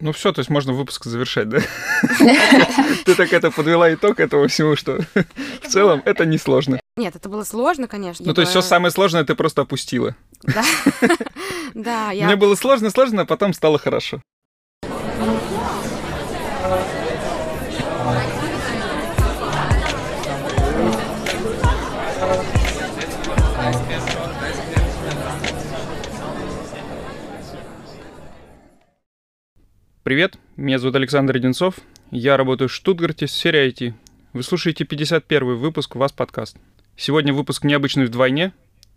Ну все, то есть можно выпуск завершать, да? Ты так это подвела итог этого всего, что в целом это несложно. Нет, это было сложно, конечно. Ну то есть все самое сложное ты просто опустила. Да, да, я... Мне было сложно, сложно, а потом стало хорошо. Привет, меня зовут Александр Одинцов, я работаю в Штутгарте в сфере IT. Вы слушаете 51 выпуск «Вас подкаст». Сегодня выпуск необычный вдвойне.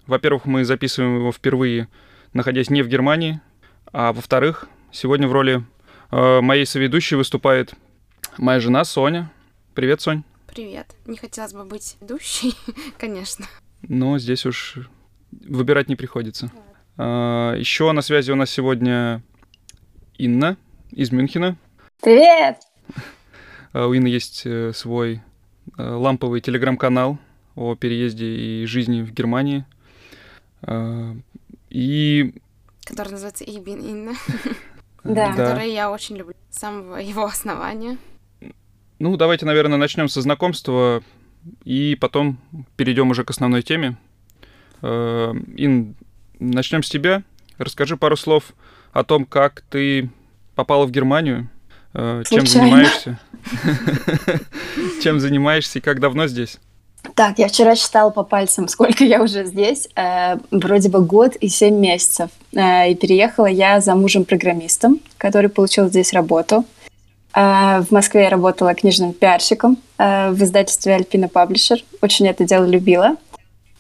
Во-первых, мы записываем его впервые, находясь не в Германии, а во-вторых, сегодня в роли э, моей соведущей выступает моя жена Соня. Привет, Сонь. Привет. Не хотелось бы быть ведущей, конечно. Но здесь уж выбирать не приходится. Э, еще на связи у нас сегодня Инна из Мюнхена. Привет! А, у Инны есть э, свой э, ламповый телеграм-канал о переезде и жизни в Германии. А, и... Который называется Ибин Инна. Да. Который я очень люблю с самого его основания. Ну, давайте, наверное, начнем со знакомства и потом перейдем уже к основной теме. А, Ин, начнем с тебя. Расскажи пару слов о том, как ты попала в Германию. Э, чем занимаешься? Чем занимаешься и как давно здесь? Так, я вчера считала по пальцам, сколько я уже здесь. Э, вроде бы год и семь месяцев. Э, и переехала я за мужем-программистом, который получил здесь работу. Э, в Москве я работала книжным пиарщиком э, в издательстве Альпина Паблишер. Очень это дело любила.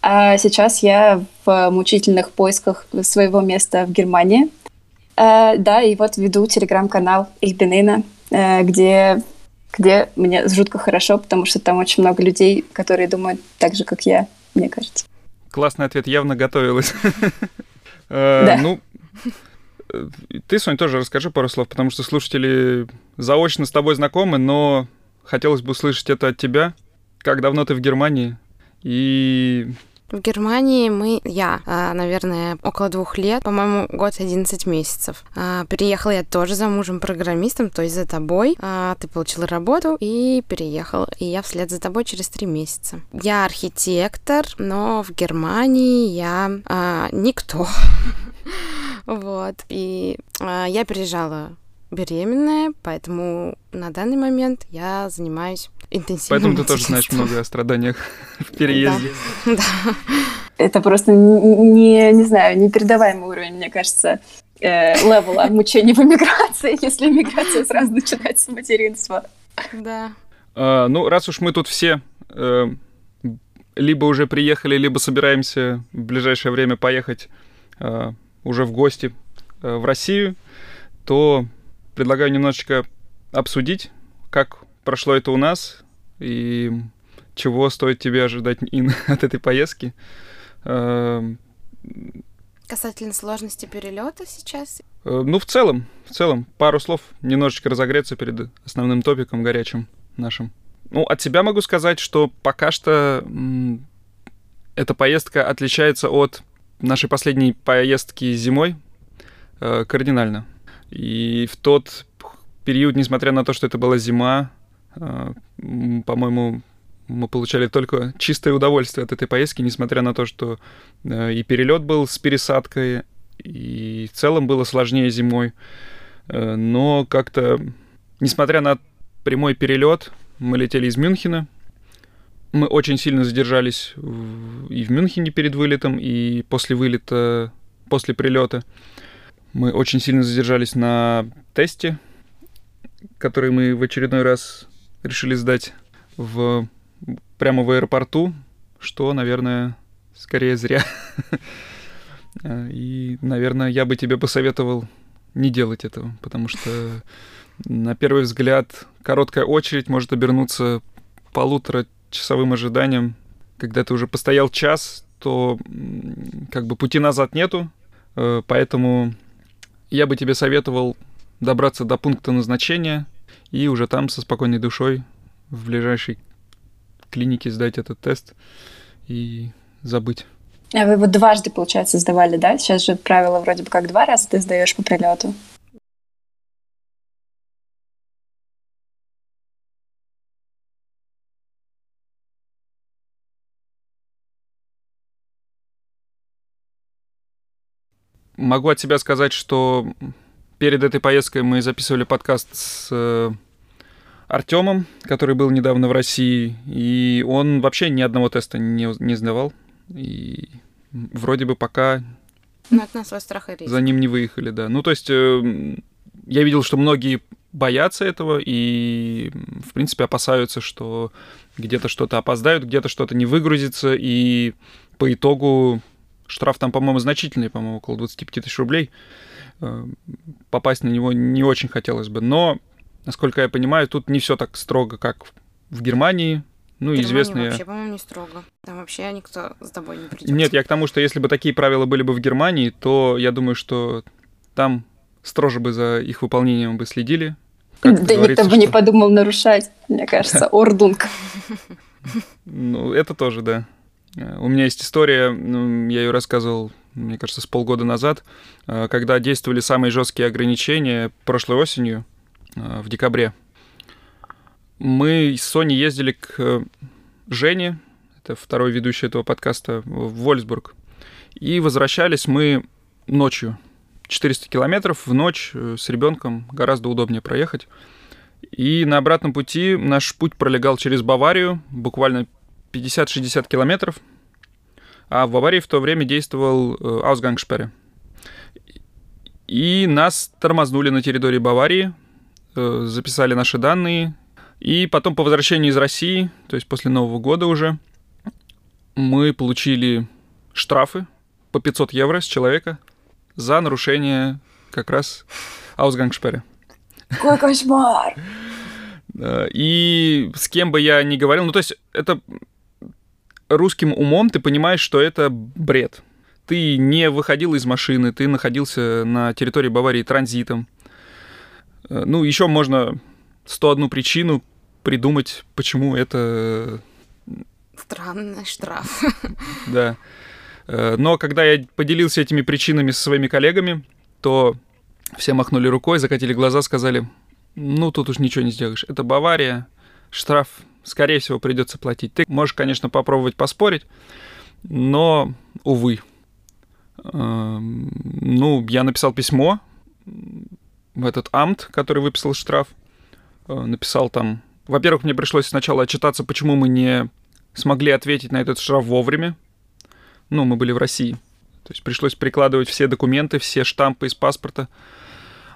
А сейчас я в мучительных поисках своего места в Германии – Э, да, и вот веду телеграм-канал Ильбинина, э, где, где мне жутко хорошо, потому что там очень много людей, которые думают так же, как я, мне кажется. Классный ответ, явно готовилась. Э, да. Ну, ты, Сонь, тоже расскажи пару слов, потому что слушатели заочно с тобой знакомы, но хотелось бы услышать это от тебя. Как давно ты в Германии? И в Германии мы, я, а, наверное, около двух лет, по-моему, год 11 месяцев. А, переехала я тоже за мужем-программистом, то есть за тобой. А, ты получила работу и переехал, и я вслед за тобой через три месяца. Я архитектор, но в Германии я никто. Вот. И я переезжала беременная, поэтому на данный момент я занимаюсь интенсивно. Поэтому ты тоже знаешь много о страданиях в переезде. Да. да. Это просто не, не знаю, непередаваемый уровень, мне кажется, э, левела мучений в эмиграции, если эмиграция сразу начинается с материнства. Да. А, ну, раз уж мы тут все э, либо уже приехали, либо собираемся в ближайшее время поехать э, уже в гости э, в Россию, то предлагаю немножечко обсудить, как прошло это у нас, и чего стоит тебе ожидать от этой поездки. Эм, Касательно сложности перелета сейчас? Э, ну, в целом, в целом, пару слов, немножечко разогреться перед основным топиком горячим нашим. Ну, от себя могу сказать, что пока что эта поездка отличается от нашей последней поездки зимой э, кардинально. И в тот период, несмотря на то, что это была зима, по-моему, мы получали только чистое удовольствие от этой поездки, несмотря на то, что э, и перелет был с пересадкой, и в целом было сложнее зимой. Э, но как-то, несмотря на прямой перелет, мы летели из Мюнхена. Мы очень сильно задержались и в Мюнхене перед вылетом, и после вылета, после прилета. Мы очень сильно задержались на тесте, который мы в очередной раз решили сдать в, прямо в аэропорту, что, наверное, скорее зря. И, наверное, я бы тебе посоветовал не делать этого, потому что на первый взгляд короткая очередь может обернуться полуторачасовым ожиданием. Когда ты уже постоял час, то как бы пути назад нету, э, поэтому я бы тебе советовал добраться до пункта назначения, и уже там со спокойной душой в ближайшей клинике сдать этот тест и забыть. А вы его дважды, получается, сдавали, да? Сейчас же правило вроде бы как два раза ты сдаешь по прилету. Могу от себя сказать, что перед этой поездкой мы записывали подкаст с э, Артемом, который был недавно в России, и он вообще ни одного теста не, не сдавал. И вроде бы пока ну, это на свой страх и риск. за ним не выехали, да. Ну, то есть э, я видел, что многие боятся этого и, в принципе, опасаются, что где-то что-то опоздают, где-то что-то не выгрузится, и по итогу штраф там, по-моему, значительный, по-моему, около 25 тысяч рублей. Э, попасть на него не очень хотелось бы. Но, насколько я понимаю, тут не все так строго, как в Германии. Ну, Германии известные... вообще, по-моему, не строго. Там вообще никто с тобой не придет. Нет, я к тому, что если бы такие правила были бы в Германии, то я думаю, что там строже бы за их выполнением бы следили. Как да никто бы не подумал нарушать, мне кажется, ордунг. Ну, это тоже, да. Э, У меня есть история, ну, я ее рассказывал, мне кажется, с полгода назад, э, когда действовали самые жесткие ограничения прошлой осенью, э, в декабре. Мы с Соней ездили к э, Жене, это второй ведущий этого подкаста, в Вольсбург. И возвращались мы ночью. 400 километров в ночь с ребенком гораздо удобнее проехать. И на обратном пути наш путь пролегал через Баварию, буквально 50-60 километров. А в Баварии в то время действовал э, Ausgangssperre. И нас тормознули на территории Баварии, э, записали наши данные. И потом по возвращении из России, то есть после Нового года уже, мы получили штрафы по 500 евро с человека за нарушение как раз Ausgangssperre. Какой кошмар! Э, И с кем бы я ни говорил, ну то есть это русским умом ты понимаешь, что это бред. Ты не выходил из машины, ты находился на территории Баварии транзитом. Э, Ну, еще можно 101 причину придумать, почему это, Странный штраф. да. Э, Но когда я поделился этими причинами со своими коллегами, то все махнули рукой, закатили глаза, сказали, ну, тут уж ничего не сделаешь. Это Бавария, штраф, скорее всего, придется платить. Ты можешь, конечно, попробовать поспорить, но, увы. Эм, Ну, я написал письмо в этот амт, который выписал штраф. Э, Написал там... Во-первых, мне пришлось сначала отчитаться, почему мы не смогли ответить на этот штраф вовремя. Ну, мы были в России. То есть пришлось прикладывать все документы, все штампы из паспорта.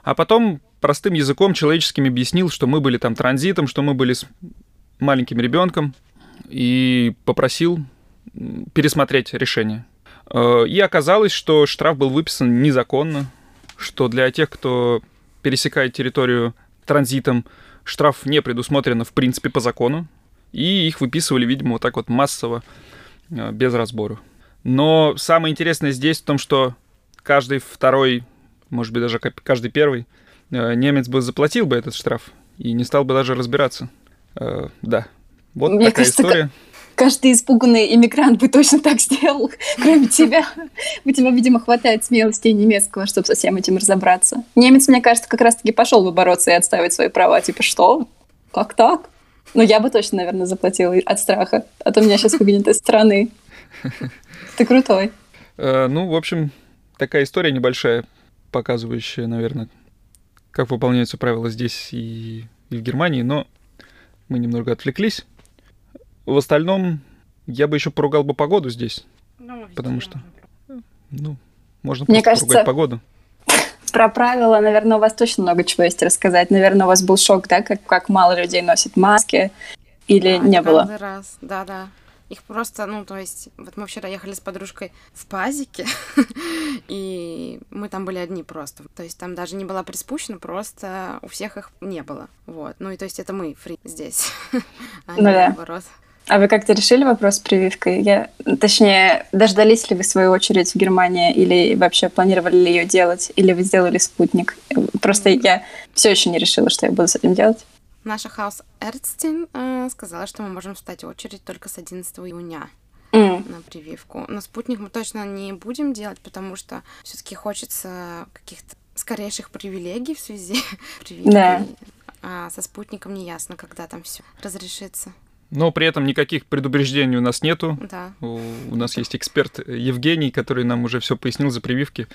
А потом простым языком человеческим объяснил, что мы были там транзитом, что мы были маленьким ребенком, и попросил пересмотреть решение. Э, И оказалось, что штраф был выписан незаконно, что для тех, кто пересекает территорию транзитом, штраф не предусмотрено в принципе по закону, и их выписывали, видимо, вот так вот массово, э, без разбору. Но самое интересное здесь в том, что каждый второй, может быть, даже ка- каждый первый э, немец бы заплатил бы этот штраф и не стал бы даже разбираться. Э, Да. Вот Мне такая кажется, история. Каждый испуганный иммигрант бы точно так сделал, кроме тебя. У тебя, видимо, хватает смелости и немецкого, чтобы со всем этим разобраться. Немец, мне кажется, как раз-таки пошел бы бороться и отставить свои права. Типа, что? Как так? Ну, я бы точно, наверное, заплатила от страха. А то меня сейчас выгонят из страны. Ты крутой. Э, Ну, в общем, такая история небольшая, показывающая, наверное, как выполняются правила здесь и, и в Германии, но мы немного отвлеклись. В остальном, я бы еще поругал бы погоду здесь. Потому что- Ну, можно Мне просто поругать кажется, погоду. Про правила, наверное, у вас точно много чего есть рассказать. Наверное, у вас был шок, да, как, как мало людей носит маски? Или Да, не было? Каждый раз, да-да. Их просто, ну, то есть, вот мы вчера ехали с подружкой в пазике, и мы там были одни просто. То есть там даже не была приспущена, просто у всех их не было. Вот. Ну и то есть это мы фри здесь, а не Ну наоборот. А вы как-то решили вопрос с прививкой? Я, точнее, дождались ли вы свою очередь в Германии или вообще планировали ли ее делать, или вы сделали спутник? Просто я все еще не решила, что я буду с этим делать. Наша хаус-эрцтин э, сказала, что мы можем встать в очередь только с 11 июня М, на прививку. На спутник мы точно не будем делать, потому что все-таки хочется каких-то скорейших привилегий в связи с прививкой. Да. А со спутником не ясно, когда там все разрешится. Но при этом никаких предубеждений у нас нету. Да. У, у нас есть эксперт Евгений, который нам уже все пояснил за прививки.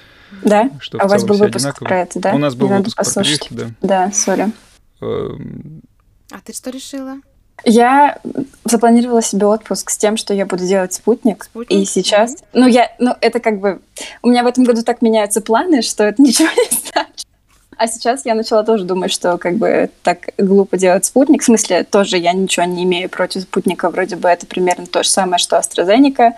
Да? Что а у вас был выпуск одинаково. про это, да? У нас был надо выпуск про послушать. прививки, да. Да, сори. А ты что решила? Я запланировала себе отпуск с тем, что я буду делать спутник. Спутник? И сейчас, ну я, ну это как бы, у меня в этом году так меняются планы, что это ничего не значит. А сейчас я начала тоже думать, что как бы так глупо делать спутник. В смысле, тоже я ничего не имею против спутника. Вроде бы это примерно то же самое, что AstraZeneca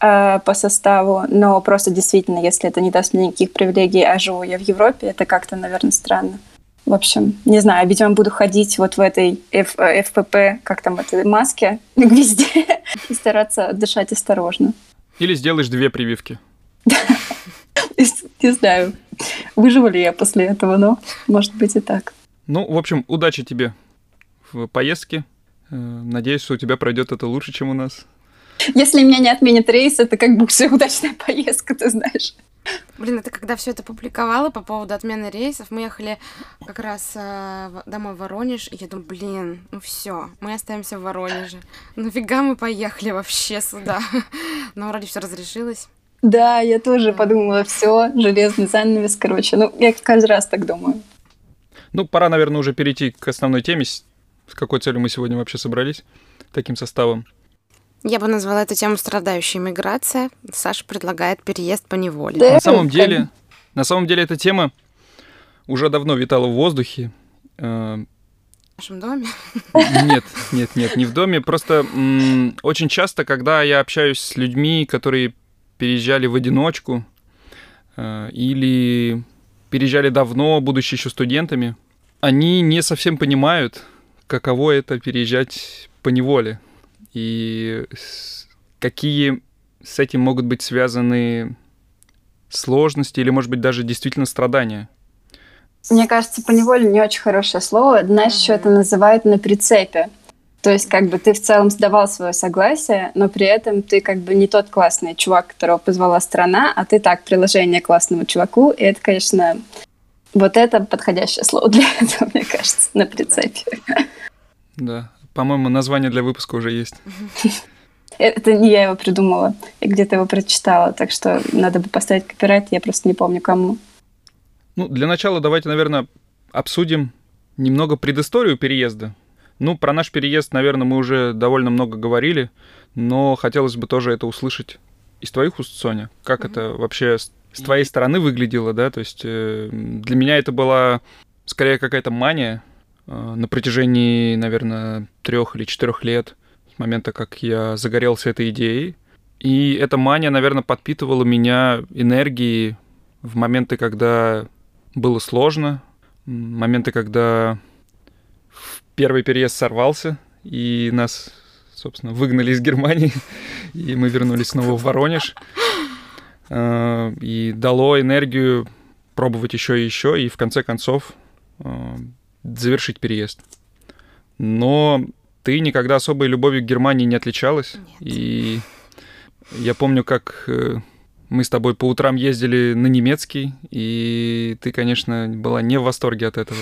э, по составу. Но просто действительно, если это не даст мне никаких привилегий, а живу я в Европе, это как-то, наверное, странно. В общем, не знаю, видимо, буду ходить вот в этой F- э, ФПП, как там это, маске везде и стараться дышать осторожно. Или сделаешь две прививки. Не знаю, выживу ли я после этого, но может быть и так. Ну, в общем, удачи тебе в поездке. Э, Надеюсь, что у тебя пройдет это лучше, чем у нас. Если меня не отменят рейс, это как бы уже удачная поездка, ты знаешь. Блин, это когда все это публиковала по поводу отмены рейсов, мы ехали как раз э, домой в Воронеж, и я думаю, блин, ну все, мы остаемся в Воронеже. Нафига мы поехали вообще сюда? Но вроде все разрешилось. Да, я тоже Да. подумала, все, железный занавес, короче. Ну, я каждый раз так думаю. Ну, пора, наверное, уже перейти к основной теме. С какой целью мы сегодня вообще собрались таким составом? Я бы назвала эту тему «Страдающая миграция». Саша предлагает переезд по неволе. Да. На самом деле, на самом деле эта тема уже давно витала в воздухе. Э, В нашем доме. Нет, нет, нет, не в доме. Просто м, очень часто, когда я общаюсь с людьми, которые переезжали в одиночку э, или переезжали давно, будучи еще студентами, они не совсем понимают, каково это переезжать по неволе и какие с этим могут быть связаны сложности или, может быть, даже действительно страдания. Мне кажется, поневоле не очень хорошее слово. Знаешь, еще это называют на прицепе. То есть, как бы ты в целом сдавал свое согласие, но при этом ты как бы не тот классный чувак, которого позвала страна, а ты так, приложение классному чуваку. И это, конечно, вот это подходящее слово для этого, мне кажется, на прицепе. Да. По-моему, название для выпуска уже есть. Это не я его придумала, я где-то его прочитала, так что надо бы поставить копирайт, я просто не помню кому. Ну, для начала давайте, наверное, обсудим немного предысторию переезда. Ну, про наш переезд, наверное, мы уже довольно много говорили, но хотелось бы тоже это услышать из твоих уст, Соня. Как Мгм. это вообще с, с твоей стороны выглядело, да? То есть э, для меня это была скорее какая-то мания на протяжении, наверное, трех или четырех лет с момента, как я загорелся этой идеей. И эта мания, наверное, подпитывала меня энергией в моменты, когда было сложно, моменты, когда в первый переезд сорвался, и нас, собственно, выгнали из Германии, и мы вернулись снова в Воронеж. Э, И дало энергию пробовать еще и еще, и в конце концов э, завершить переезд. Но ты никогда особой любовью к Германии не отличалась. Нет. И я помню, как э, мы с тобой по утрам ездили на немецкий, и ты, конечно, была не в восторге от этого.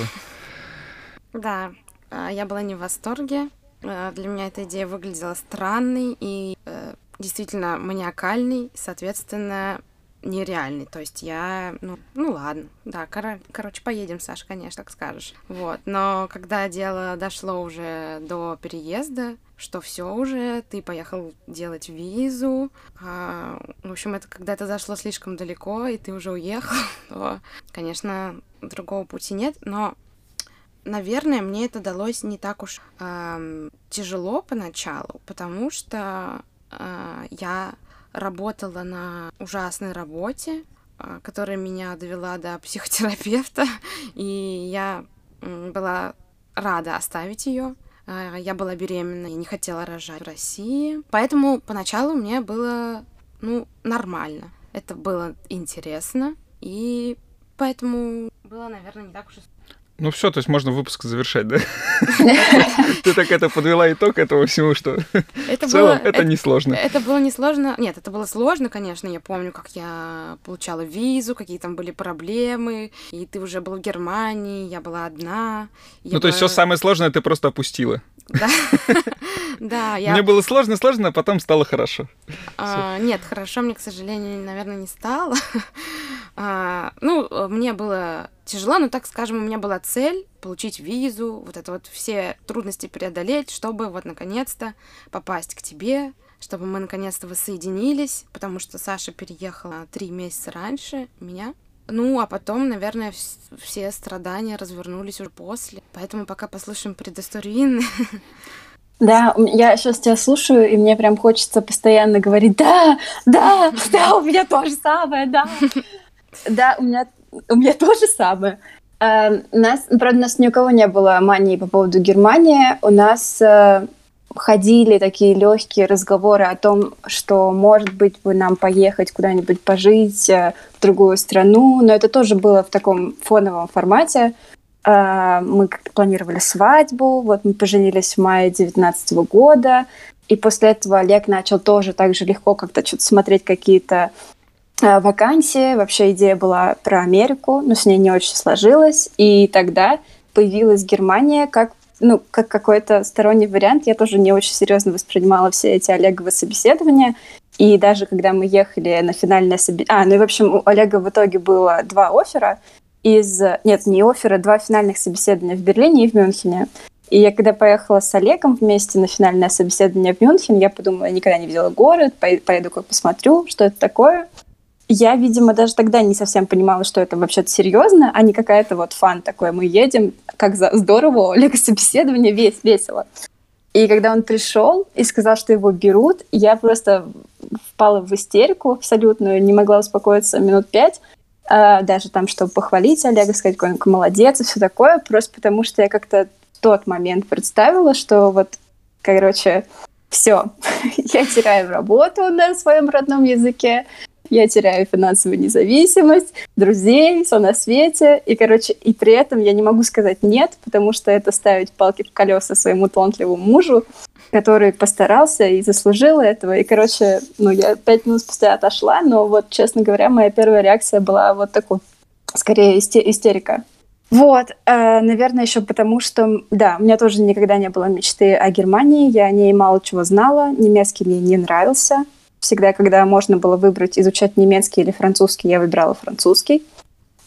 Да, а, я была не в восторге. А, Для меня эта идея выглядела странной и э, действительно маниакальной, соответственно, нереальной. То есть я, ну, ну ладно, да, кор- короче, поедем, Саш, конечно, как скажешь. Вот, но когда дело дошло уже до переезда, что все уже, ты поехал делать визу, а, в общем, это когда это зашло слишком далеко, и ты уже уехал, то, конечно, другого пути нет, но Наверное, мне это далось не так уж ам, тяжело поначалу, потому что а, я работала на ужасной работе, а, которая меня довела до психотерапевта, и я была рада оставить ее. А, Я была беременна и не хотела рожать в России. Поэтому поначалу мне было, ну, нормально. Это было интересно, и поэтому было, наверное, не так уж и Ну все, то есть можно выпуск завершать, да? Ты так это подвела итог этого всему, что Это в целом было, это несложно. Это было несложно. Нет, это было сложно, конечно. Я помню, как я получала визу, какие там были проблемы. И ты уже был в Германии, я была одна. Ну то есть все самое сложное ты просто опустила. Да, я... Мне было сложно, сложно, а потом стало хорошо. А, нет, хорошо мне, к сожалению, наверное, не стало. а, ну, мне было тяжело, но, так скажем, у меня была цель получить визу, вот это вот все трудности преодолеть, чтобы вот наконец-то попасть к тебе, чтобы мы наконец-то воссоединились, потому что Саша переехала три месяца раньше меня. Ну, а потом, наверное, все страдания развернулись уже после. Поэтому пока послушаем предысторию. Да, я сейчас тебя слушаю, и мне прям хочется постоянно говорить, да, да, да, у меня то же самое, да. Да, у меня, у меня то же самое. Uh, нас, правда, у нас ни у кого не было мании по поводу Германии. У нас uh, ходили такие легкие разговоры о том, что, может быть, бы нам поехать куда-нибудь пожить uh, в другую страну, но это тоже было в таком фоновом формате. Мы как-то планировали свадьбу, вот мы поженились в мае 2019 года, и после этого Олег начал тоже так же легко как-то что-то смотреть какие-то Э, вакансии. Вообще идея была про Америку, но с ней не очень сложилось. И тогда появилась Германия как ну, как какой-то сторонний вариант. Я тоже не очень серьезно воспринимала все эти Олеговы собеседования. И даже когда мы ехали на финальное собеседование... А, ну и, в общем, у Олега в итоге было два оффера из... Нет, не оффера, два финальных собеседования в Берлине и в Мюнхене. И я когда поехала с Олегом вместе на финальное собеседование в Мюнхен, я подумала, я никогда не видела город, поеду как посмотрю, что это такое. Я, видимо, даже тогда не совсем понимала, что это вообще-то серьезно, а не какая-то вот фан такой. Мы едем, как за здорово, Олега собеседование, весь весело. И когда он пришел и сказал, что его берут, я просто впала в истерику абсолютную, не могла успокоиться минут пять, а, даже там, чтобы похвалить Олега, сказать, какой он молодец и все такое, просто потому что я как-то тот момент представила, что вот, короче, все, я теряю работу на своем родном языке, я теряю финансовую независимость, друзей, все на свете, и, короче, и при этом я не могу сказать нет, потому что это ставить палки в колеса своему талантливому мужу, который постарался и заслужил этого. И, короче, ну, я пять минут спустя отошла, но вот, честно говоря, моя первая реакция была вот такой, скорее, истерика. Вот, э, наверное, еще потому, что, да, у меня тоже никогда не было мечты о Германии, я о ней мало чего знала, немецкий мне не нравился, всегда, когда можно было выбрать, изучать немецкий или французский, я выбирала французский.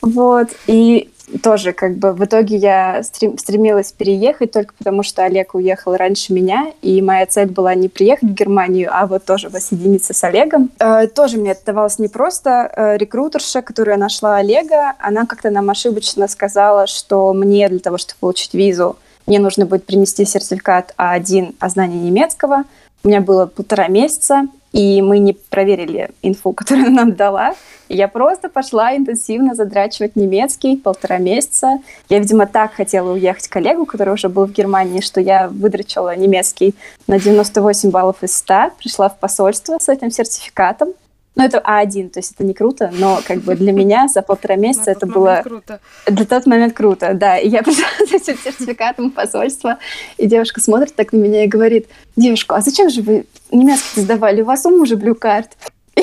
Вот, и тоже как бы в итоге я стрем, стремилась переехать только потому, что Олег уехал раньше меня, и моя цель была не приехать в Германию, а вот тоже воссоединиться с Олегом. Э, тоже мне это давалось непросто. Э, рекрутерша, которая нашла Олега, она как-то нам ошибочно сказала, что мне для того, чтобы получить визу, мне нужно будет принести сертификат А1 о знании немецкого. У меня было полтора месяца, и мы не проверили инфу, которую она нам дала. я просто пошла интенсивно задрачивать немецкий полтора месяца. Я, видимо, так хотела уехать коллегу, который уже был в Германии, что я выдрачила немецкий на 98 баллов из 100, пришла в посольство с этим сертификатом. Ну, это А1, то есть это не круто, но как бы для меня за полтора месяца это было... круто. Для тот момент круто, да. И я пришла с этим сертификатом в посольство, и девушка смотрит так на меня и говорит, девушка, а зачем же вы немецкий сдавали? У вас у мужа блю карт.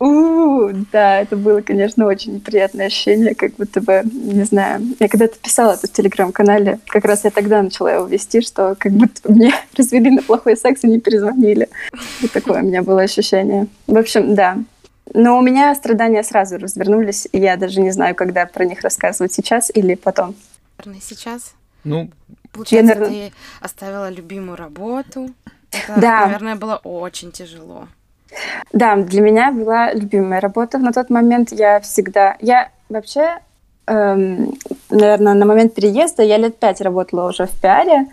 У, да, это было, конечно, очень неприятное ощущение, как будто бы, не знаю, я когда-то писала это в телеграм-канале, как раз я тогда начала его вести, что как будто бы мне развели на плохой секс и не перезвонили. И такое у меня было ощущение. В общем, да. Но у меня страдания сразу развернулись, и я даже не знаю, когда про них рассказывать сейчас или потом. Наверное, сейчас. Ну, Получается, я, наверное... ты оставила любимую работу. Это, да. наверное, было очень тяжело. Да, для меня была любимая работа. На тот момент я всегда... Я вообще, эм, наверное, на момент переезда я лет пять работала уже в пиаре.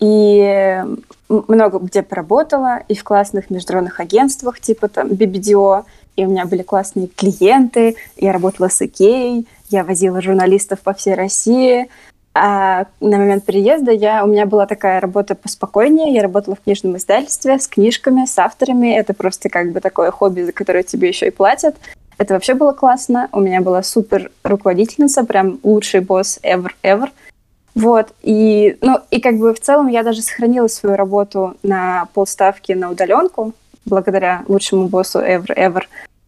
И много где поработала, и в классных международных агентствах, типа там BBDO, и у меня были классные клиенты, я работала с Икеей, я возила журналистов по всей России, а на момент переезда я, у меня была такая работа поспокойнее. Я работала в книжном издательстве с книжками, с авторами. Это просто как бы такое хобби, за которое тебе еще и платят. Это вообще было классно. У меня была супер руководительница, прям лучший босс ever, ever. Вот, и, ну, и как бы в целом я даже сохранила свою работу на полставки на удаленку, благодаря лучшему боссу ever, ever.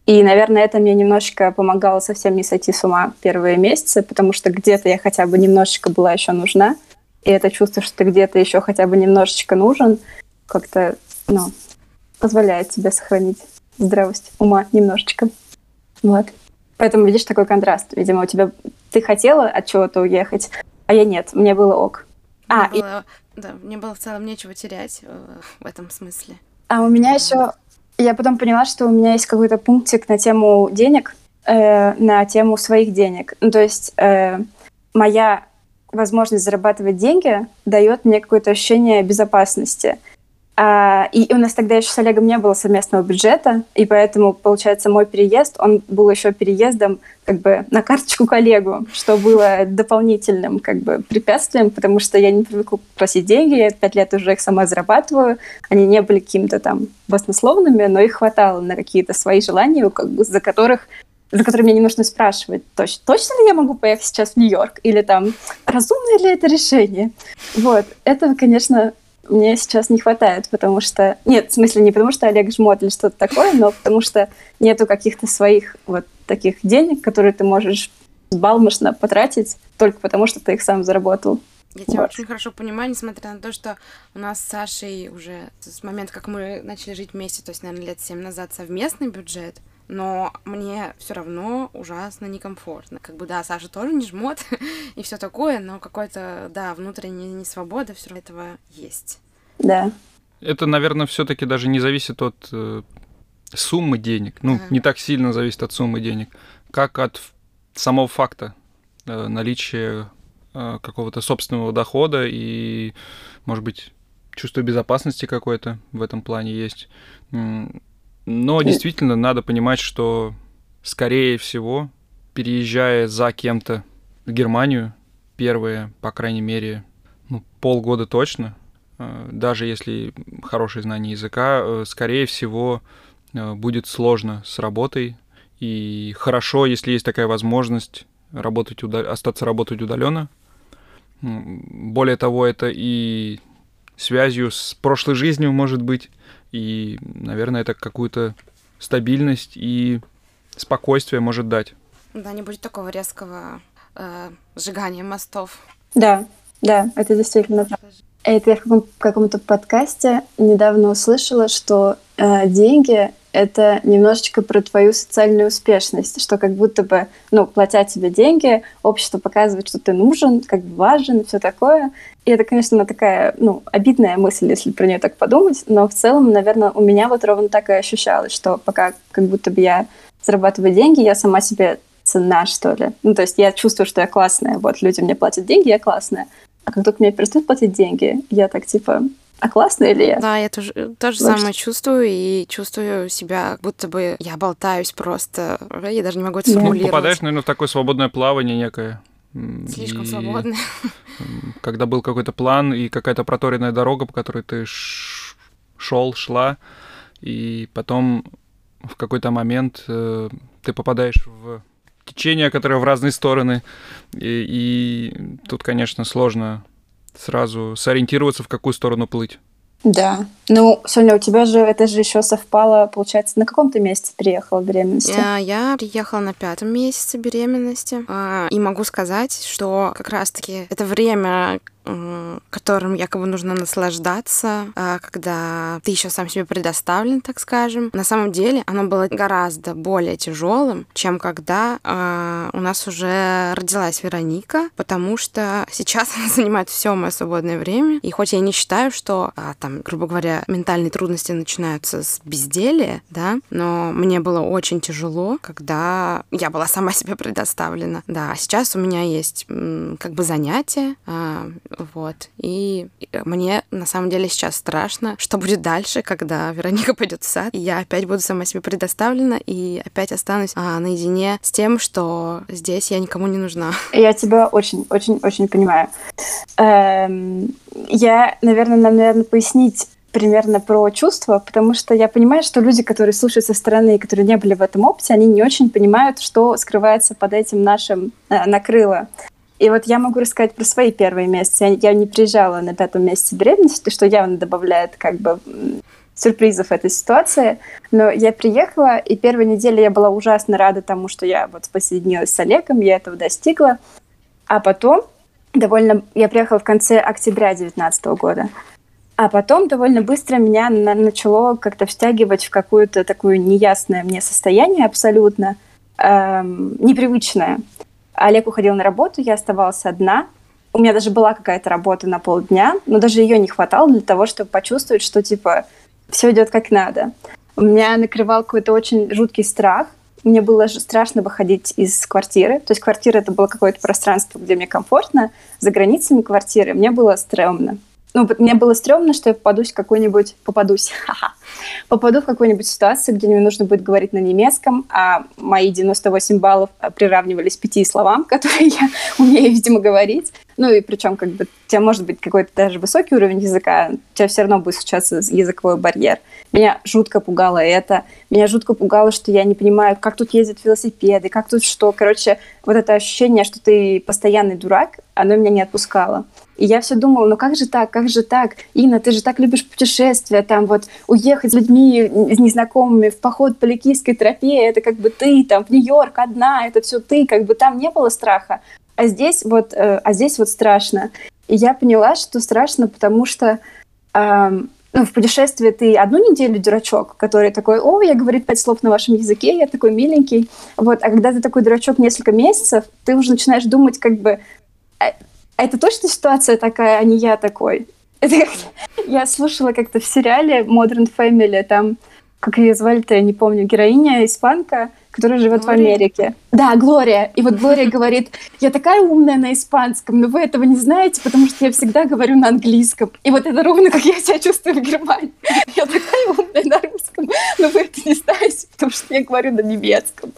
И, наверное, это мне немножечко помогало совсем не сойти с ума первые месяцы, потому что где-то я хотя бы немножечко была еще нужна. и это чувство, что ты где-то еще хотя бы немножечко нужен, как-то, ну, позволяет тебе сохранить здравость ума немножечко. Вот. Поэтому видишь такой контраст. Видимо, у тебя ты хотела от чего-то уехать, а я нет, мне было ок. А, мне, и... было, да, мне было в целом нечего терять э, в этом смысле. А у меня еще... Я потом поняла, что у меня есть какой-то пунктик на тему денег, э, на тему своих денег. Ну, то есть э, моя возможность зарабатывать деньги дает мне какое-то ощущение безопасности. А, и у нас тогда еще с Олегом не было совместного бюджета, и поэтому, получается, мой переезд, он был еще переездом как бы на карточку коллегу, что было дополнительным как бы препятствием, потому что я не привыкла просить деньги, я пять лет уже их сама зарабатываю, они не были какими-то там баснословными, но их хватало на какие-то свои желания, как бы, за которых за которые мне не нужно спрашивать, точно, точно ли я могу поехать сейчас в Нью-Йорк, или там, разумное ли это решение. Вот, этого, конечно, мне сейчас не хватает, потому что... Нет, в смысле не потому, что Олег жмот или что-то такое, но потому что нету каких-то своих вот таких денег, которые ты можешь балмошно потратить только потому, что ты их сам заработал. Я тебя вот. очень хорошо понимаю, несмотря на то, что у нас с Сашей уже с момента, как мы начали жить вместе, то есть, наверное, лет семь назад совместный бюджет, но мне все равно ужасно некомфортно. Как бы, да, Саша тоже не жмот и все такое, но какой-то, да, внутренняя несвобода все равно этого есть. Да. Это, наверное, все-таки даже не зависит от э, суммы денег. Ну, ага. не так сильно зависит от суммы денег, как от самого факта э, наличия э, какого-то собственного дохода и, может быть, чувство безопасности какое-то в этом плане есть. Но действительно надо понимать, что, скорее всего, переезжая за кем-то в Германию, первые, по крайней мере, ну, полгода точно, э, даже если хорошее знание языка, э, скорее всего, э, будет сложно с работой. И хорошо, если есть такая возможность работать удал... остаться работать удаленно. Более того, это и связью с прошлой жизнью может быть, и, наверное, это какую-то стабильность и спокойствие может дать. Да, не будет такого резкого э, сжигания мостов. Да, да, это действительно так. Это я в каком-то подкасте недавно услышала, что э, деньги это немножечко про твою социальную успешность, что как будто бы, ну, платя тебе деньги, общество показывает, что ты нужен, как бы важен, все такое. И это, конечно, такая, ну, обидная мысль, если про нее так подумать, но в целом, наверное, у меня вот ровно так и ощущалось, что пока как будто бы я зарабатываю деньги, я сама себе цена, что ли. Ну, то есть я чувствую, что я классная, вот, люди мне платят деньги, я классная. А как только мне перестают платить деньги, я так, типа, а классная ли я? Да, я тоже то же самое чувствую и чувствую себя, будто бы я болтаюсь просто. Я даже не могу это сформулировать. Ну, попадаешь, наверное, в такое свободное плавание некое. Слишком и... свободное. Когда был какой-то план и какая-то проторенная дорога, по которой ты шел, шла, и потом в какой-то момент э, ты попадаешь в течение, которое в разные стороны, и, и тут, конечно, сложно сразу сориентироваться, в какую сторону плыть. Да. Ну, Соня, у тебя же это же еще совпало, получается, на каком то месяце приехала беременности? Я, я приехала на пятом месяце беременности. А, и могу сказать, что как раз-таки это время, которым якобы нужно наслаждаться, а, когда ты еще сам себе предоставлен, так скажем. На самом деле оно было гораздо более тяжелым, чем когда а, у нас уже родилась Вероника, потому что сейчас она занимает все мое свободное время. И хоть я не считаю, что а, там, грубо говоря, ментальные трудности начинаются с безделия, да, но мне было очень тяжело, когда я была сама себе предоставлена. Да, сейчас у меня есть как бы занятия, вот. И мне на самом деле сейчас страшно, что будет дальше, когда Вероника пойдет в сад, и я опять буду сама себе предоставлена, и опять останусь а, наедине с тем, что здесь я никому не нужна. Я тебя очень-очень-очень понимаю. Эм, я, наверное, нам, наверное, пояснить примерно про чувства, потому что я понимаю, что люди, которые слушают со стороны, которые не были в этом опыте, они не очень понимают, что скрывается под этим нашим э, накрыло. И вот я могу рассказать про свои первые месяцы. Я, не приезжала на пятом месяце беременности, что явно добавляет как бы сюрпризов этой ситуации. Но я приехала, и первую неделю я была ужасно рада тому, что я вот посоединилась с Олегом, я этого достигла. А потом довольно... Я приехала в конце октября 2019 года. А потом довольно быстро меня на- начало как-то втягивать в какое-то такое неясное мне состояние абсолютно, эм, непривычное. Олег уходил на работу, я оставалась одна. У меня даже была какая-то работа на полдня, но даже ее не хватало для того, чтобы почувствовать, что типа все идет как надо. У меня накрывал какой-то очень жуткий страх. Мне было страшно выходить из квартиры. То есть квартира — это было какое-то пространство, где мне комфортно. За границами квартиры мне было стрёмно. Ну, вот мне было стрёмно, что я попадусь в какой-нибудь... Попадусь. Попаду в какую-нибудь ситуацию, где мне нужно будет говорить на немецком, а мои 98 баллов а, приравнивались пяти словам, которые я умею, видимо, говорить. Ну и причем как бы у тебя может быть какой-то даже высокий уровень языка, у тебя все равно будет случаться языковой барьер. Меня жутко пугало это. Меня жутко пугало, что я не понимаю, как тут ездят велосипеды, как тут что. Короче, вот это ощущение, что ты постоянный дурак, оно меня не отпускало. И я все думала, ну как же так, как же так? Инна, ты же так любишь путешествия, там вот уехать с людьми с незнакомыми в поход по Ликийской тропе, это как бы ты, там в Нью-Йорк одна, это все ты, как бы там не было страха. А здесь вот, э, а здесь вот страшно. И я поняла, что страшно, потому что эм, ну, в путешествии ты одну неделю дурачок, который такой, о, я говорю пять слов на вашем языке, я такой миленький. Вот, а когда ты такой дурачок несколько месяцев, ты уже начинаешь думать, как бы, а это точно ситуация такая, а не я такой. Это как я слушала как-то в сериале Modern Family, там, как ее звали-то, я не помню, героиня испанка, которая живет в Америке. Да, Глория. И вот Глория говорит, я такая умная на испанском, но вы этого не знаете, потому что я всегда говорю на английском. И вот это ровно как я себя чувствую в Германии. Я такая умная на русском, но вы это не знаете, потому что я говорю на немецком.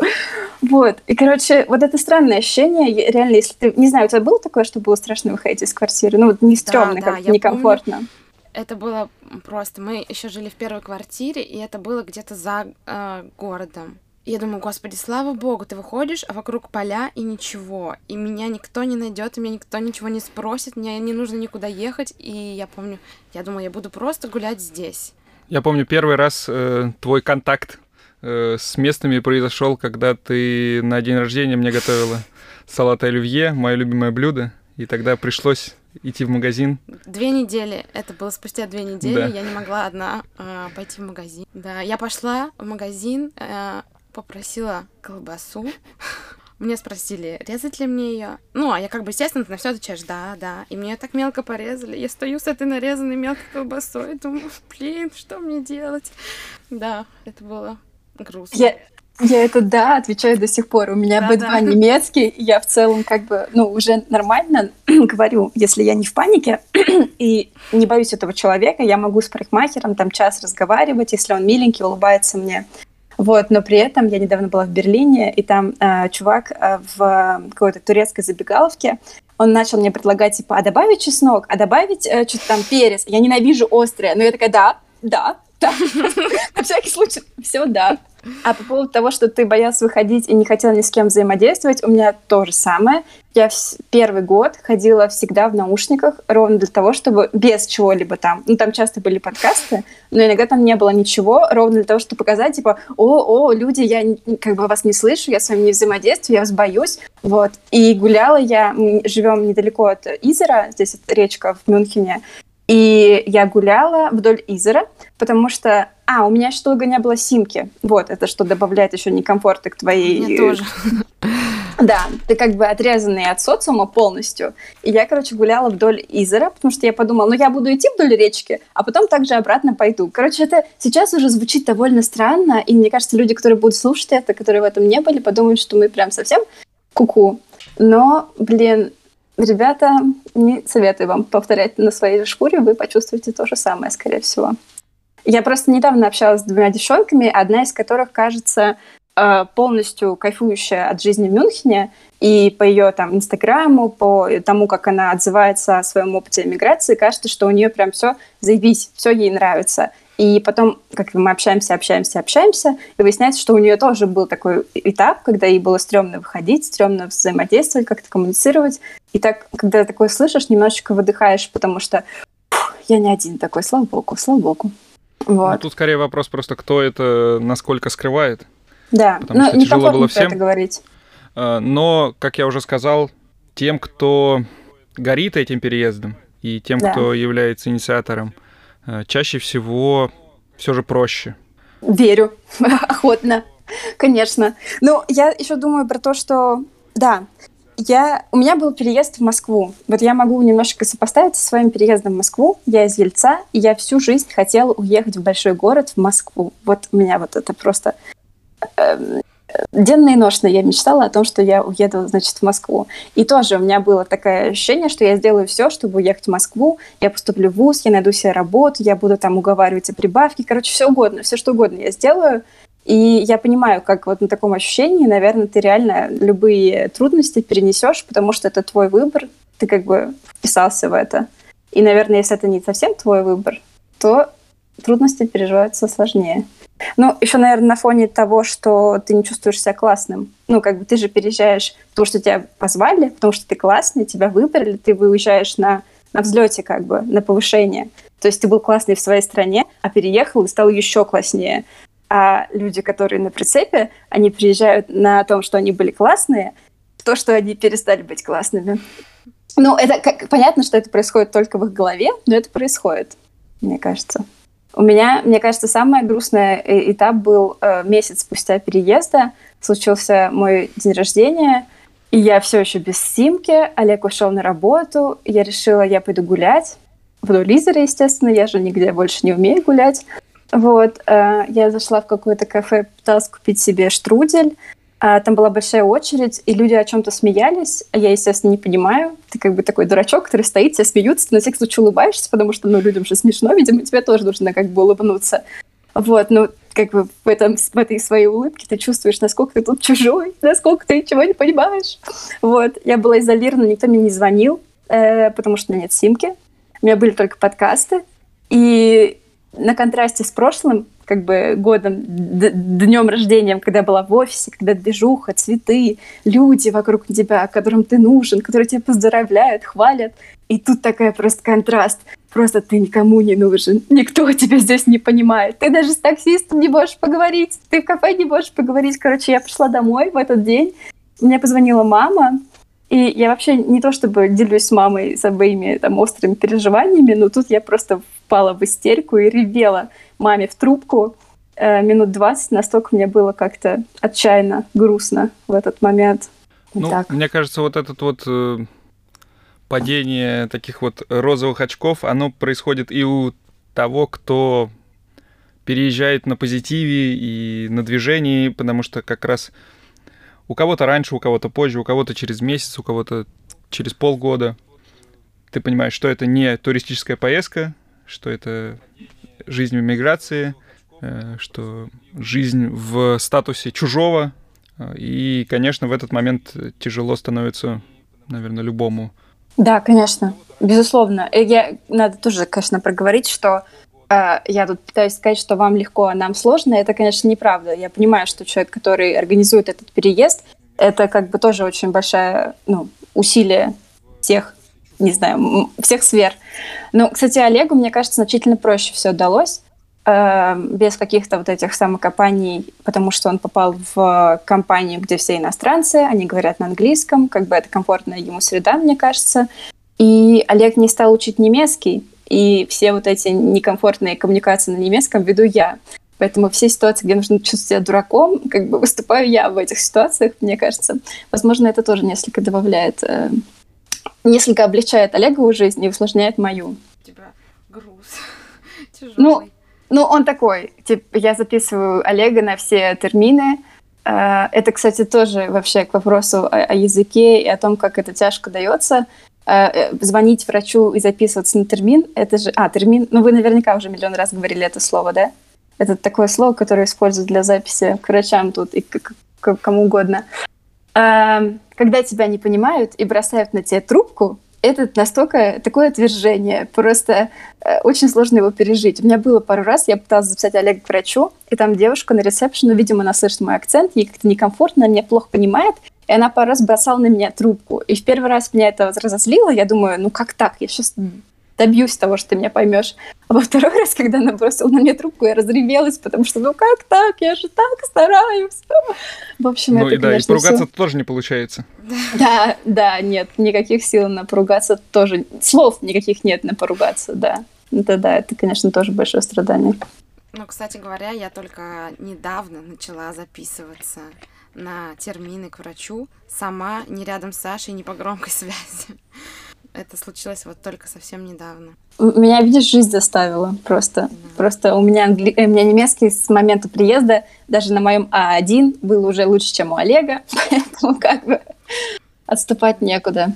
Вот. И, короче, вот это странное ощущение, реально, если ты... Не знаю, у тебя было такое, что было страшно выходить из квартиры? Ну, вот не стрёмно, Да, да, как я некомфортно. помню. Это было просто... Мы еще жили в первой квартире, и это было где-то за э, городом. Я думаю, господи, слава богу, ты выходишь, а вокруг поля и ничего. И меня никто не найдет, и меня никто ничего не спросит, мне не нужно никуда ехать. И я помню, я думаю, я буду просто гулять здесь. Я помню первый раз э, твой контакт э, с местными произошел, когда ты на день рождения мне готовила салат оливье, мое любимое блюдо, и тогда пришлось идти в магазин. Две недели, это было спустя две недели, Да. я не могла одна э, пойти в магазин. Да, я пошла в магазин, э, попросила колбасу. Мне спросили, резать ли мне ее. Ну, а я как бы, естественно, на все отвечаешь, да, да. И мне так мелко порезали. Я стою с этой нарезанной мелкой колбасой, думаю, блин, что мне делать? Да, это было грустно. Я, я это да, отвечаю до сих пор. У меня Да-да. B2 немецкий, и я в целом как бы, ну, уже нормально говорю, если я не в панике и не боюсь этого человека, я могу с парикмахером там час разговаривать, если он миленький, улыбается мне. Вот, но при этом я недавно была в Берлине, и там э, чувак э, в какой-то турецкой забегаловке, он начал мне предлагать, типа, а добавить чеснок, а добавить э, что-то там перец. Я ненавижу острое, но я такая, да, да, да. На всякий случай, все, да. А по поводу того, что ты боялся выходить и не хотел ни с кем взаимодействовать, у меня то же самое. Я вс- первый год ходила всегда в наушниках, ровно для того, чтобы без чего-либо там. Ну, там часто были подкасты, но иногда там не было ничего, ровно для того, чтобы показать, типа, о, о, люди, я как бы вас не слышу, я с вами не взаимодействую, я вас боюсь. Вот. И гуляла я, мы живем недалеко от Изера, здесь речка в Мюнхене, и я гуляла вдоль Изера, потому что... А, у меня еще долго не было симки. Вот, это что добавляет еще некомфорта к твоей... Мне тоже. Да, ты как бы отрезанный от социума полностью. И я, короче, гуляла вдоль Изера, потому что я подумала, ну я буду идти вдоль речки, а потом также обратно пойду. Короче, это сейчас уже звучит довольно странно, и мне кажется, люди, которые будут слушать это, которые в этом не были, подумают, что мы прям совсем куку. Но, блин, ребята, не советую вам повторять на своей шкуре, вы почувствуете то же самое, скорее всего. Я просто недавно общалась с двумя девчонками, одна из которых, кажется, полностью кайфующая от жизни в Мюнхене, и по ее там инстаграму, по тому, как она отзывается о своем опыте эмиграции, кажется, что у нее прям все заебись, все ей нравится. И потом, как мы общаемся, общаемся, общаемся, и выясняется, что у нее тоже был такой этап, когда ей было стрёмно выходить, стрёмно взаимодействовать, как-то коммуницировать. И так, когда такое слышишь, немножечко выдыхаешь, потому что «Фух, я не один такой, слава богу, слава богу. Вот. Ну, тут скорее вопрос просто, кто это насколько скрывает. Да, Потому ну, что тяжело было всем. это говорить. А, Но, как я уже сказал, тем, кто горит этим переездом, и тем, да. кто является инициатором, э, чаще всего все же проще. Верю, охотно, конечно. Ну, я еще думаю про то, что да, я, у меня был переезд в Москву. Вот я могу немножко сопоставить со своим переездом в Москву. Я из Ельца, и я всю жизнь хотела уехать в большой город, в Москву. Вот у меня вот это просто... Э, денно и ношно я мечтала о том, что я уеду, значит, в Москву. И тоже у меня было такое ощущение, что я сделаю все, чтобы уехать в Москву. Я поступлю в ВУЗ, я найду себе работу, я буду там уговаривать о прибавке. Короче, все угодно, все что угодно я сделаю, и я понимаю, как вот на таком ощущении, наверное, ты реально любые трудности перенесешь, потому что это твой выбор, ты как бы вписался в это. И, наверное, если это не совсем твой выбор, то трудности переживаются сложнее. Ну, еще, наверное, на фоне того, что ты не чувствуешь себя классным. Ну, как бы ты же переезжаешь, потому что тебя позвали, потому что ты классный, тебя выбрали, ты выезжаешь на, на взлете, как бы, на повышение. То есть ты был классный в своей стране, а переехал и стал еще класснее а люди, которые на прицепе, они приезжают на том, что они были классные, то, что они перестали быть классными. Ну, это как, понятно, что это происходит только в их голове, но это происходит, мне кажется. У меня, мне кажется, самый грустный э, этап был э, месяц спустя переезда. Случился мой день рождения, и я все еще без симки. Олег ушел на работу. Я решила, я пойду гулять. Буду лизера, естественно, я же нигде больше не умею гулять. Вот, э, я зашла в какое-то кафе, пыталась купить себе штрудель. А там была большая очередь, и люди о чем-то смеялись. А я, естественно, не понимаю. Ты как бы такой дурачок, который стоит, все смеются, ты на всякий случай улыбаешься, потому что, ну, людям же смешно, видимо, тебе тоже нужно как бы улыбнуться. Вот, ну, как бы в, этом, в этой своей улыбке ты чувствуешь, насколько ты тут чужой, насколько ты ничего не понимаешь. Вот, я была изолирована, никто мне не звонил, э, потому что у меня нет симки. У меня были только подкасты. И на контрасте с прошлым, как бы годом, днем рождения, когда я была в офисе, когда движуха, цветы, люди вокруг тебя, которым ты нужен, которые тебя поздравляют, хвалят. И тут такая просто контраст. Просто ты никому не нужен. Никто тебя здесь не понимает. Ты даже с таксистом не можешь поговорить. Ты в кафе не можешь поговорить. Короче, я пришла домой в этот день. Мне позвонила мама, и я вообще не то чтобы делюсь с мамой своими там острыми переживаниями, но тут я просто впала в истерику и ревела маме в трубку э, минут 20. Настолько мне было как-то отчаянно грустно в этот момент. Ну, так. мне кажется, вот этот вот э, падение таких вот розовых очков, оно происходит и у того, кто переезжает на позитиве и на движении, потому что как раз у кого-то раньше, у кого-то позже, у кого-то через месяц, у кого-то через полгода. Ты понимаешь, что это не туристическая поездка, что это жизнь в миграции, э, что жизнь в статусе чужого. И, конечно, в этот момент тяжело становится, наверное, любому. Да, конечно, безусловно. Я, надо тоже, конечно, проговорить, что а, я тут пытаюсь сказать, что вам легко, а нам сложно. Это, конечно, неправда. Я понимаю, что человек, который организует этот переезд, это как бы тоже очень большое ну, усилие всех, не знаю, всех сфер. Но, кстати, Олегу, мне кажется, значительно проще все удалось э, без каких-то вот этих самокопаний, потому что он попал в компанию, где все иностранцы, они говорят на английском, как бы это комфортная ему среда, мне кажется. И Олег не стал учить немецкий, и все вот эти некомфортные коммуникации на немецком веду я. Поэтому все ситуации, где нужно чувствовать себя дураком, как бы выступаю я в этих ситуациях, мне кажется. Возможно, это тоже несколько добавляет, э, несколько облегчает Олегову жизнь и усложняет мою. У тебя груз тяжелый. Ну, ну, он такой. Типа, я записываю Олега на все термины. Э, это, кстати, тоже вообще к вопросу о, о языке и о том, как это тяжко дается. Э, э, звонить врачу и записываться на термин, это же... А, термин, ну вы наверняка уже миллион раз говорили это слово, да? Это такое слово, которое используют для записи к врачам тут и к, к, кому угодно. Когда тебя не понимают и бросают на тебе трубку, это настолько такое отвержение, просто э, очень сложно его пережить. У меня было пару раз, я пыталась записать Олега к врачу, и там девушка на ресепшене, видимо, она слышит мой акцент, ей как-то некомфортно, меня плохо понимает, и она пару раз бросала на меня трубку. И в первый раз меня это разозлило. Я думаю, ну как так? Я сейчас добьюсь того, что ты меня поймешь. А во второй раз, когда она бросила на меня трубку, я разревелась, потому что, ну как так? Я же так стараюсь. В общем, ну это, и да, и поругаться всё... тоже не получается. Да, да, нет, никаких сил на поругаться тоже. Слов никаких нет на поругаться, да. Это да, это, конечно, тоже большое страдание. Ну, кстати говоря, я только недавно начала записываться на термины к врачу. Сама, не рядом с Сашей, не по громкой связи. Это случилось вот только совсем недавно. Меня, видишь, жизнь заставила просто. Да. Просто у меня, англи... у меня немецкий с момента приезда даже на моем А1 был уже лучше, чем у Олега, поэтому как бы отступать некуда.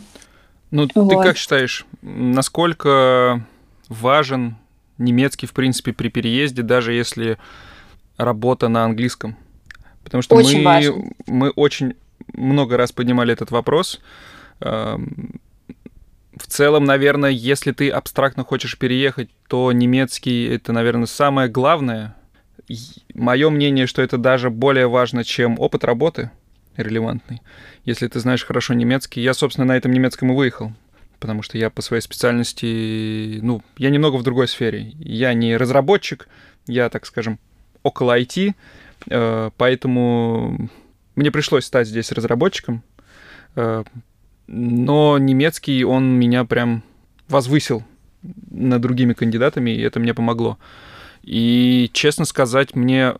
Ну, вот. ты как считаешь, насколько важен немецкий, в принципе, при переезде, даже если работа на английском? Потому что очень мы, важен. мы очень много раз поднимали этот вопрос. В целом, наверное, если ты абстрактно хочешь переехать, то немецкий это, наверное, самое главное. Мое мнение, что это даже более важно, чем опыт работы релевантный. Если ты знаешь хорошо немецкий, я, собственно, на этом немецком и выехал, потому что я по своей специальности, ну, я немного в другой сфере. Я не разработчик, я, так скажем, около IT, э, поэтому мне пришлось стать здесь разработчиком, э, но немецкий, он меня прям возвысил над другими кандидатами, и это мне помогло. И, честно сказать, мне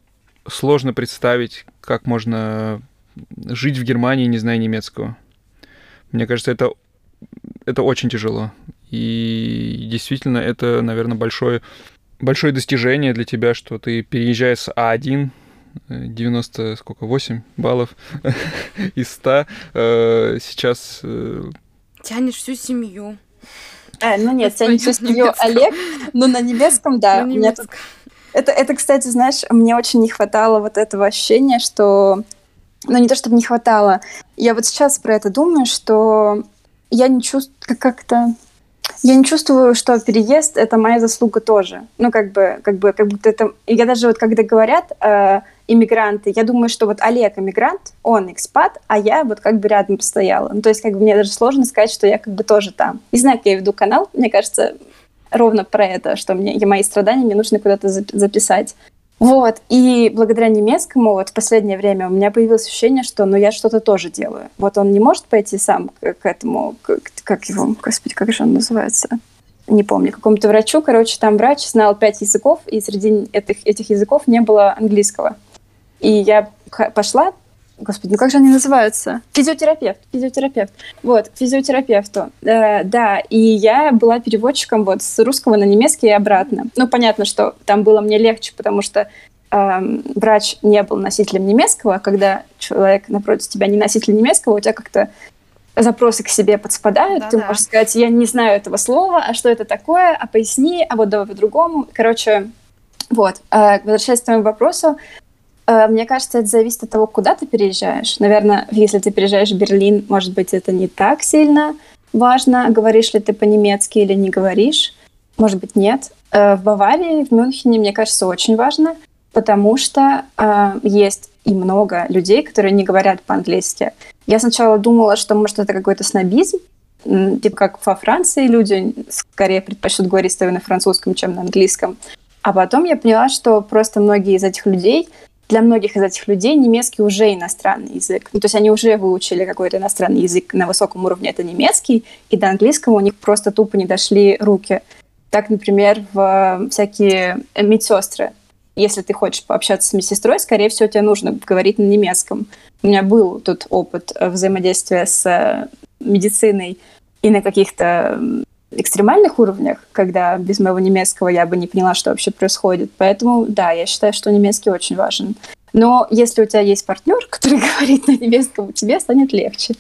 сложно представить, как можно жить в Германии, не зная немецкого. Мне кажется, это, это очень тяжело. И действительно, это, наверное, большое, большое достижение для тебя, что ты переезжаешь с А1 90, сколько, 8 баллов из 100. Э, сейчас... Э, Тянешь всю семью. А, ну нет, тянешь всю семью Олег, но на немецком, да. На немецком. Это, это, кстати, знаешь, мне очень не хватало вот этого ощущения, что... Ну, не то, чтобы не хватало. Я вот сейчас про это думаю, что я не чувствую как-то я не чувствую, что переезд это моя заслуга тоже. Ну, как бы, как бы, как будто это. Я даже вот когда говорят э, иммигранты, я думаю, что вот Олег иммигрант, он экспат, а я вот как бы рядом постояла. Ну, то есть, как бы мне даже сложно сказать, что я как бы тоже там. Не знаю, как я веду канал, мне кажется, ровно про это, что мне и мои страдания мне нужно куда-то записать. Вот, и благодаря немецкому вот в последнее время у меня появилось ощущение, что ну я что-то тоже делаю. Вот он не может пойти сам к, к этому, к, как его, господи, как же он называется? Не помню, какому-то врачу, короче, там врач знал пять языков, и среди этих, этих языков не было английского. И я пошла, Господи, ну как же они называются? Физиотерапевт, физиотерапевт. Вот, физиотерапевту. Э, да, и я была переводчиком вот с русского на немецкий и обратно. Ну, понятно, что там было мне легче, потому что э, врач не был носителем немецкого, а когда человек напротив тебя не носитель немецкого, у тебя как-то запросы к себе подспадают, да, ты да. можешь сказать, я не знаю этого слова, а что это такое, а поясни, а вот давай по-другому. Короче, вот, э, возвращаясь к твоему вопросу, мне кажется, это зависит от того, куда ты переезжаешь. Наверное, если ты переезжаешь в Берлин, может быть, это не так сильно важно, говоришь ли ты по-немецки или не говоришь. Может быть, нет. Э, в Баварии, в Мюнхене, мне кажется, очень важно, потому что э, есть и много людей, которые не говорят по-английски. Я сначала думала, что, может, это какой-то снобизм, типа как во Франции люди скорее предпочтут говорить на французском, чем на английском. А потом я поняла, что просто многие из этих людей для многих из этих людей немецкий уже иностранный язык. Ну, то есть они уже выучили какой-то иностранный язык на высоком уровне, это немецкий, и до английского у них просто тупо не дошли руки. Так, например, в всякие медсестры. Если ты хочешь пообщаться с медсестрой, скорее всего, тебе нужно говорить на немецком. У меня был тут опыт взаимодействия с медициной и на каких-то экстремальных уровнях, когда без моего немецкого я бы не поняла, что вообще происходит. Поэтому, да, я считаю, что немецкий очень важен. Но если у тебя есть партнер, который говорит на немецком, тебе станет легче.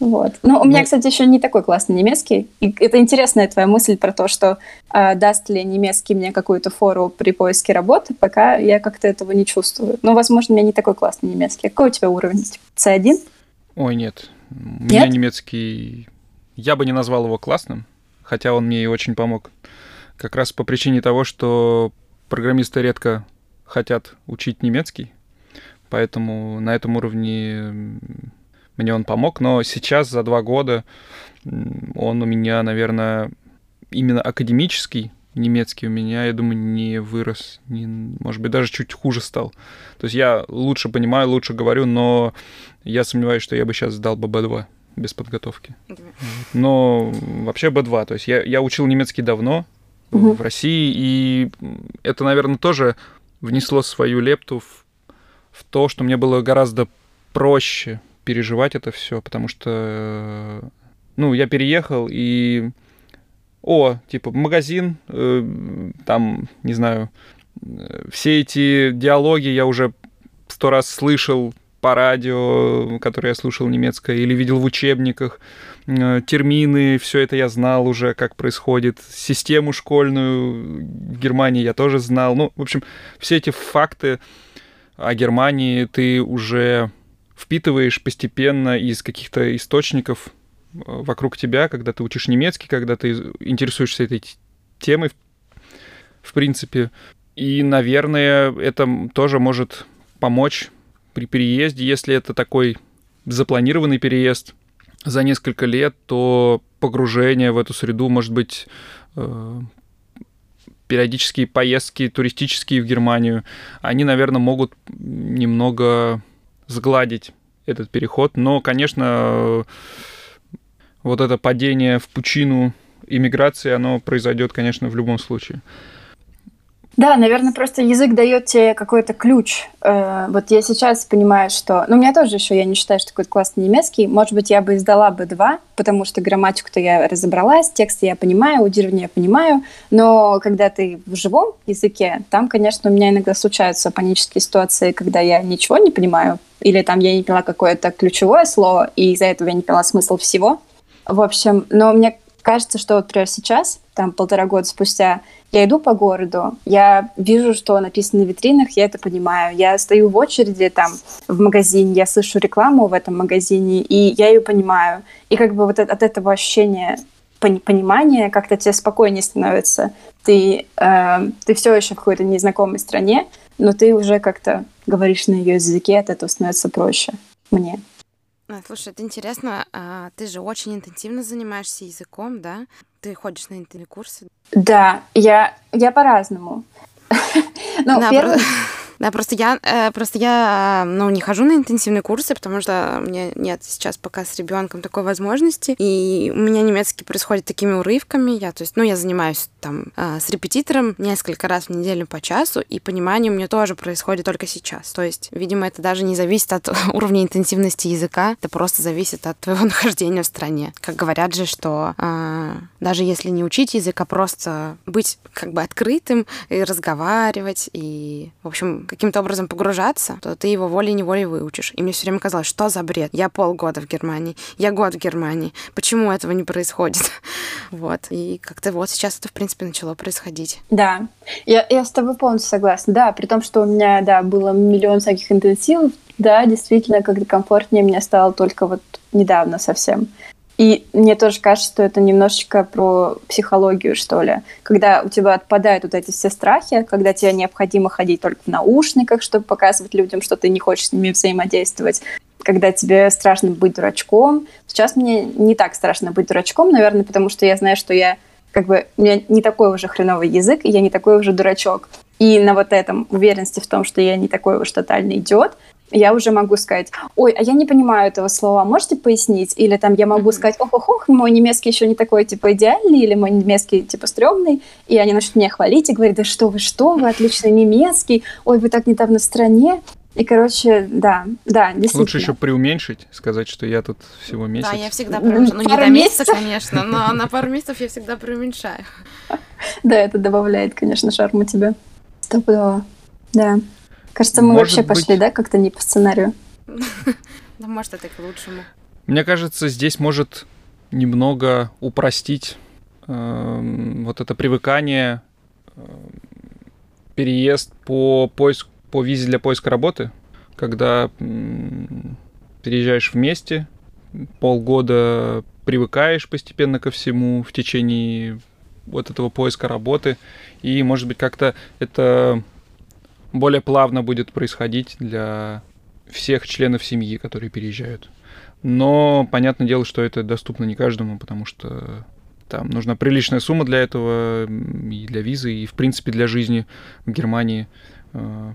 Вот. Но у меня, ну кстати, еще не такой классный немецкий. И это интересная твоя мысль про то, что э, даст ли немецкий мне какую-то фору при поиске работы, пока я как-то этого не чувствую. Но, возможно, у меня не такой классный немецкий. Какой у тебя уровень? C1? Ой, нет. У нет? меня немецкий... Я бы не назвал его классным хотя он мне и очень помог. Как раз по причине того, что программисты редко хотят учить немецкий, поэтому на этом уровне мне он помог, но сейчас за два года он у меня, наверное, именно академический немецкий у меня, я думаю, не вырос, не, может быть, даже чуть хуже стал. То есть я лучше понимаю, лучше говорю, но я сомневаюсь, что я бы сейчас сдал бы B2 без подготовки. Но вообще B2, то есть я, я учил немецкий давно угу. в России, и это, наверное, тоже внесло свою лепту в, в то, что мне было гораздо проще переживать это все, потому что, ну, я переехал и о, типа, магазин, э, там, не знаю, все эти диалоги я уже сто раз слышал по радио, которые я слушал немецкое, или видел в учебниках, э, термины, все это я знал уже, как происходит, систему школьную в Германии я тоже знал. Ну, в общем, все эти факты о Германии ты уже впитываешь постепенно из каких-то источников э, вокруг тебя, когда ты учишь немецкий, когда ты интересуешься этой темой, в принципе. И, наверное, это тоже может помочь при переезде, если это такой запланированный переезд за несколько лет, то погружение в эту среду может быть э, периодические поездки туристические в Германию, они, наверное, могут немного сгладить этот переход. Но, конечно, вот это падение в пучину иммиграции, оно произойдет, конечно, в любом случае. Да, наверное, просто язык дает тебе какой-то ключ. Э, вот я сейчас понимаю, что... Ну, у меня тоже еще, я не считаю, что какой-то классный немецкий. Может быть, я бы издала бы два, потому что грамматику-то я разобралась, тексты я понимаю, аудирование я понимаю. Но когда ты в живом языке, там, конечно, у меня иногда случаются панические ситуации, когда я ничего не понимаю, или там я не поняла какое-то ключевое слово, и из-за этого я не поняла смысл всего. В общем, но мне кажется, что вот, например, сейчас, там полтора года спустя, я иду по городу, я вижу, что написано на витринах, я это понимаю. Я стою в очереди там в магазине, я слышу рекламу в этом магазине, и я ее понимаю. И как бы вот от этого ощущения понимания как-то тебе спокойнее становится. Ты, э, ты все еще в какой-то незнакомой стране, но ты уже как-то говоришь на ее языке, от этого становится проще мне. Слушай, это интересно. А, ты же очень интенсивно занимаешься языком, да? Ты ходишь на интенсивные курсы? Да, я, я по-разному. Ну, первый... Да, просто я, э, просто я, ну, не хожу на интенсивные курсы, потому что у меня нет сейчас пока с ребенком такой возможности, и у меня немецкий происходит такими урывками, я, то есть, ну, я занимаюсь там э, с репетитором несколько раз в неделю по часу, и понимание у меня тоже происходит только сейчас, то есть, видимо, это даже не зависит от уровня интенсивности языка, это просто зависит от твоего нахождения в стране. Как говорят же, что э, даже если не учить язык, а просто быть как бы открытым и разговаривать, и, в общем, каким-то образом погружаться, то ты его волей-неволей выучишь. И мне все время казалось, что за бред? Я полгода в Германии, я год в Германии. Почему этого не происходит? вот. И как-то вот сейчас это, в принципе, начало происходить. Да, я, я с тобой полностью согласна. Да, при том, что у меня, да, было миллион всяких интенсивов, да, действительно, как-то комфортнее мне стало только вот недавно совсем. И мне тоже кажется, что это немножечко про психологию, что ли. Когда у тебя отпадают вот эти все страхи, когда тебе необходимо ходить только в наушниках, чтобы показывать людям, что ты не хочешь с ними взаимодействовать, когда тебе страшно быть дурачком. Сейчас мне не так страшно быть дурачком, наверное, потому что я знаю, что я как бы у меня не такой уже хреновый язык, и я не такой уже дурачок. И на вот этом уверенности в том, что я не такой уж тотальный идиот, я уже могу сказать, ой, а я не понимаю этого слова, можете пояснить? Или там я могу сказать, ох, ох, ох, мой немецкий еще не такой, типа, идеальный, или мой немецкий, типа, стрёмный, и они начнут меня хвалить и говорить, да что вы, что вы, отличный немецкий, ой, вы так недавно в стране. И, короче, да, да, действительно. Лучше еще преуменьшить, сказать, что я тут всего месяц. Да, я всегда преуменьшаю. Ну, не до месяца, конечно, но на пару месяцев я всегда преуменьшаю. Да, это добавляет, конечно, шарму тебе. Стопудово. Да. Кажется, мы может вообще быть... пошли, да, как-то не по сценарию. Да, может, это к лучшему. Мне кажется, здесь может немного упростить э, вот это привыкание, э, переезд по поиску, по визе для поиска работы, когда переезжаешь вместе, полгода привыкаешь постепенно ко всему в течение вот этого поиска работы, и, может быть, как-то это более плавно будет происходить для всех членов семьи, которые переезжают. Но понятное дело, что это доступно не каждому, потому что там нужна приличная сумма для этого, и для визы, и, в принципе, для жизни в Германии э,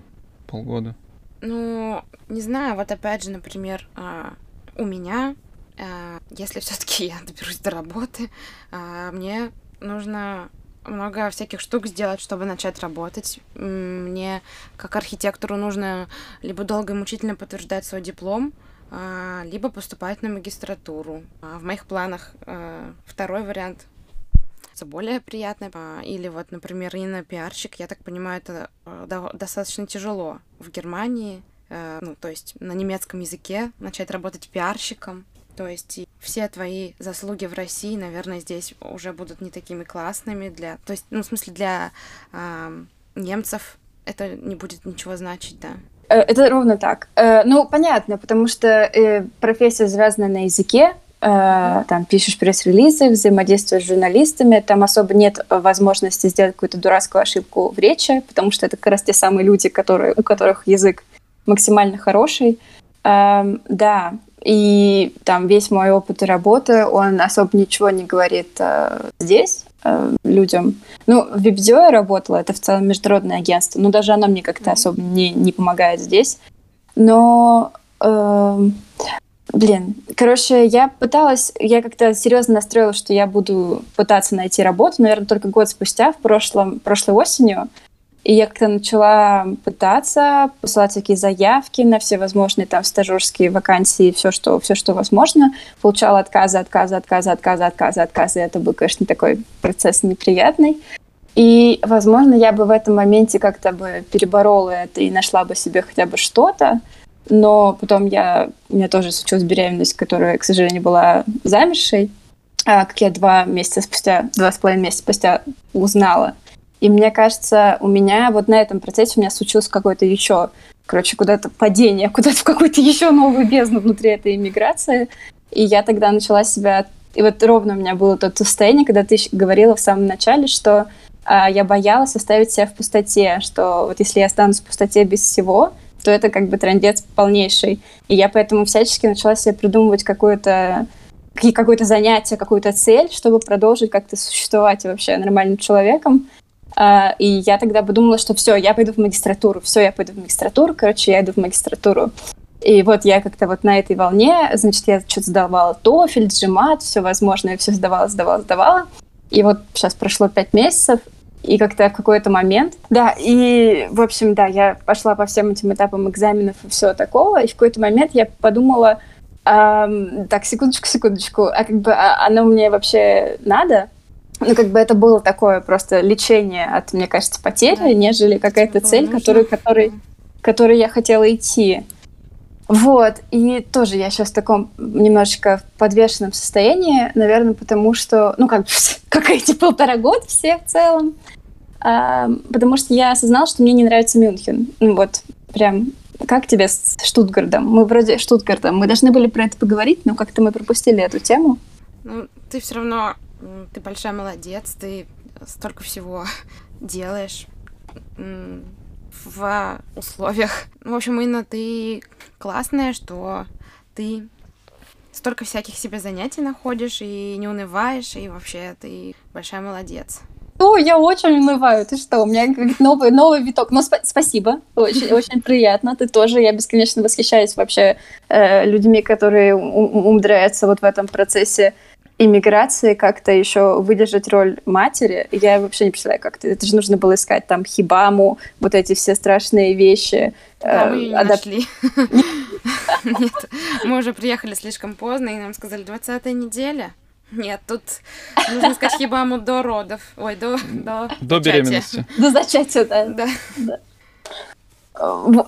полгода. Ну, не знаю, вот опять же, например, э, у меня, э, если все-таки я доберусь до работы, э, мне нужно много всяких штук сделать, чтобы начать работать. Мне, как архитектору, нужно либо долго и мучительно подтверждать свой диплом, а, либо поступать на магистратуру. А, в моих планах а, второй вариант более приятный. Или вот, например, и на пиарщик, я так понимаю, это достаточно тяжело в Германии, ну, то есть на немецком языке начать работать пиарщиком. То есть все твои заслуги в России, наверное, здесь уже будут не такими классными для... То есть, ну, в смысле, для э, немцев это не будет ничего значить, да. Э, это ровно так. Э, ну, понятно, потому что э, профессия завязана на языке, там пишешь пресс-релизы, взаимодействуешь с журналистами, там особо нет возможности сделать какую-то дурацкую ошибку в речи, потому что это как раз те самые люди, которые, у которых язык максимально хороший. Эм, да, и там весь мой опыт и работы, он особо ничего не говорит здесь, э, людям. Ну, в Вебдио я работала, это в целом международное агентство, но даже оно мне как-то особо не, не помогает здесь. Но, э, блин, короче, я пыталась, я как-то серьезно настроила, что я буду пытаться найти работу, наверное, только год спустя, в прошлом, прошлой осенью. И я как-то начала пытаться посылать всякие заявки на все возможные там стажерские вакансии, все что, все, что возможно. Получала отказы, отказы, отказы, отказы, отказы, отказы. Это был, конечно, такой процесс неприятный. И, возможно, я бы в этом моменте как-то бы переборола это и нашла бы себе хотя бы что-то. Но потом я, у меня тоже случилась беременность, которая, к сожалению, была замершей. А, как я два месяца спустя, два с половиной месяца спустя узнала, и мне кажется, у меня вот на этом процессе у меня случилось какое-то еще, короче, куда-то падение, куда-то в какую-то еще новую бездну внутри этой иммиграции. И я тогда начала себя... И вот ровно у меня было то состояние, когда ты говорила в самом начале, что а, я боялась оставить себя в пустоте, что вот если я останусь в пустоте без всего, то это как бы трендец полнейший. И я поэтому всячески начала себе придумывать какое-то какое-то занятие, какую-то цель, чтобы продолжить как-то существовать вообще нормальным человеком. Uh, и я тогда подумала, что все, я пойду в магистратуру, все, я пойду в магистратуру, короче, я иду в магистратуру. И вот я как-то вот на этой волне, значит, я что-то сдавала TOEFL, GMAT, все возможное, все сдавала, сдавала, сдавала. И вот сейчас прошло пять месяцев, и как-то в какой-то момент, да, и, в общем, да, я пошла по всем этим этапам экзаменов и все такого, и в какой-то момент я подумала, эм, так, секундочку, секундочку, а как бы а оно мне вообще надо? ну, как бы это было такое просто лечение от, мне кажется, потери, да. нежели какая-то цель, которую, которой, которой я хотела идти. Вот, и тоже я сейчас в таком немножечко подвешенном состоянии, наверное, потому что, ну, как, как эти полтора года все в целом, потому что я осознала, что мне не нравится Мюнхен. Ну, вот, прям, как тебе с Штутгартом? Мы вроде Штутгартом, мы должны были про это поговорить, но как-то мы пропустили эту тему. Ну, ты все равно ты большая молодец, ты столько всего делаешь в условиях. В общем, Инна, ты классная, что ты столько всяких себе занятий находишь и не унываешь, и вообще ты большая молодец. О, я очень унываю. Ты что? У меня новый, новый виток. Но спа- спасибо. Очень, очень приятно. Ты тоже. Я бесконечно восхищаюсь вообще э, людьми, которые умудряются вот в этом процессе иммиграции как-то еще выдержать роль матери, я вообще не представляю, как это. Это же нужно было искать там хибаму, вот эти все страшные вещи. Да, мы ее адап... нашли. Нет, мы уже приехали слишком поздно, и нам сказали, 20 неделя. Нет, тут нужно искать хибаму до родов. Ой, до... До, до беременности. До зачатия, да. Да. да.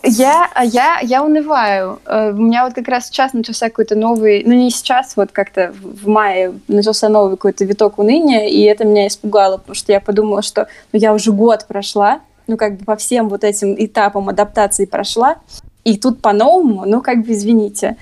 Я, я, я унываю. Э, у меня вот как раз сейчас начался какой-то новый, ну не сейчас, вот как-то в мае начался новый какой-то виток уныния, и это меня испугало, потому что я подумала, что ну, я уже год прошла, ну как бы по всем вот этим этапам адаптации прошла, и тут по-новому, ну как бы извините.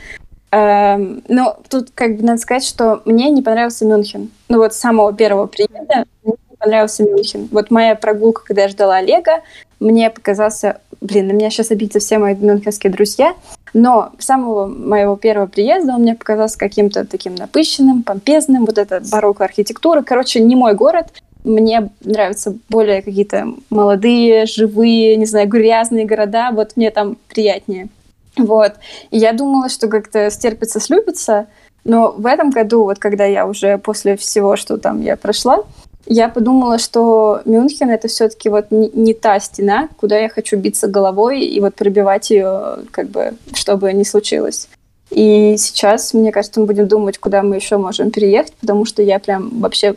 Эм, но тут как бы надо сказать, что мне не понравился Мюнхен. Ну вот с самого первого приезда мне не понравился Мюнхен. Вот моя прогулка, когда я ждала Олега, мне показался блин, на меня сейчас обидятся все мои мюнхенские друзья, Но с самого моего первого приезда он мне показался каким-то таким напыщенным, помпезным, вот эта барокко архитектура. Короче, не мой город. Мне нравятся более какие-то молодые, живые, не знаю, грязные города. Вот мне там приятнее. Вот. И я думала, что как-то стерпится, слюбится. Но в этом году, вот когда я уже после всего, что там я прошла, я подумала, что Мюнхен это все-таки вот не, не та стена, куда я хочу биться головой и вот пробивать ее, как бы, чтобы не случилось. И сейчас, мне кажется, мы будем думать, куда мы еще можем переехать, потому что я прям вообще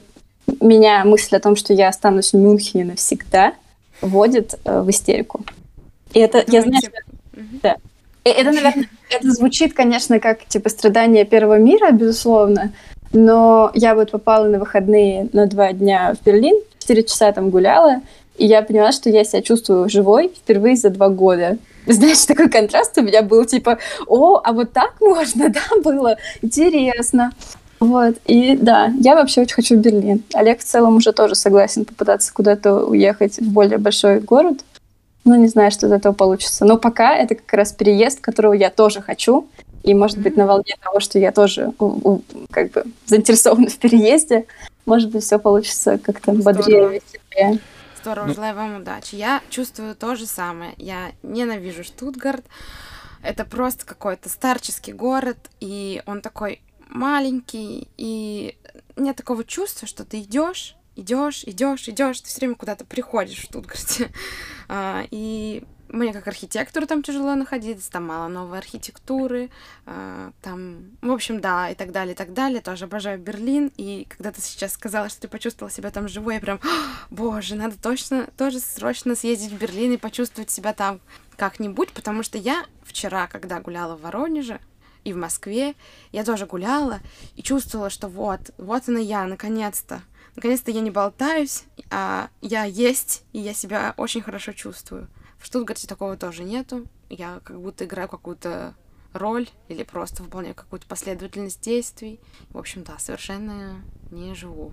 меня мысль о том, что я останусь в Мюнхене навсегда, вводит э, в истерику. И это, Думаете... я знаю, что... Да. И это, наверное, это звучит, конечно, как типа страдание первого мира, безусловно, но я вот попала на выходные на два дня в Берлин, четыре часа там гуляла, и я поняла, что я себя чувствую живой впервые за два года. Знаешь, такой контраст у меня был, типа, о, а вот так можно, да, было интересно. Вот, и да, я вообще очень хочу в Берлин. Олег в целом уже тоже согласен попытаться куда-то уехать в более большой город. Ну, не знаю, что из этого получится. Но пока это как раз переезд, которого я тоже хочу. И, может быть, на волне того, что я тоже как бы заинтересована в переезде, может быть, все получится как-то бодрее, веселее. Здорово, ну... желаю вам удачи. Я чувствую то же самое. Я ненавижу Штутгарт. Это просто какой-то старческий город, и он такой маленький, и нет такого чувства, что ты идешь, идешь, идешь, идешь, ты все время куда-то приходишь в Штутгарте. А, и мне как архитектору там тяжело находиться, там мало новой архитектуры, э, там, в общем, да, и так далее, и так далее. Тоже обожаю Берлин, и когда ты сейчас сказала, что ты почувствовала себя там живой, я прям, боже, надо точно, тоже срочно съездить в Берлин и почувствовать себя там как-нибудь, потому что я вчера, когда гуляла в Воронеже, и в Москве, я тоже гуляла и чувствовала, что вот, вот она я, наконец-то. Наконец-то я не болтаюсь, а я есть, и я себя очень хорошо чувствую. В Штутгарте такого тоже нету. Я как будто играю какую-то роль или просто выполняю какую-то последовательность действий. В общем, да, совершенно не живу.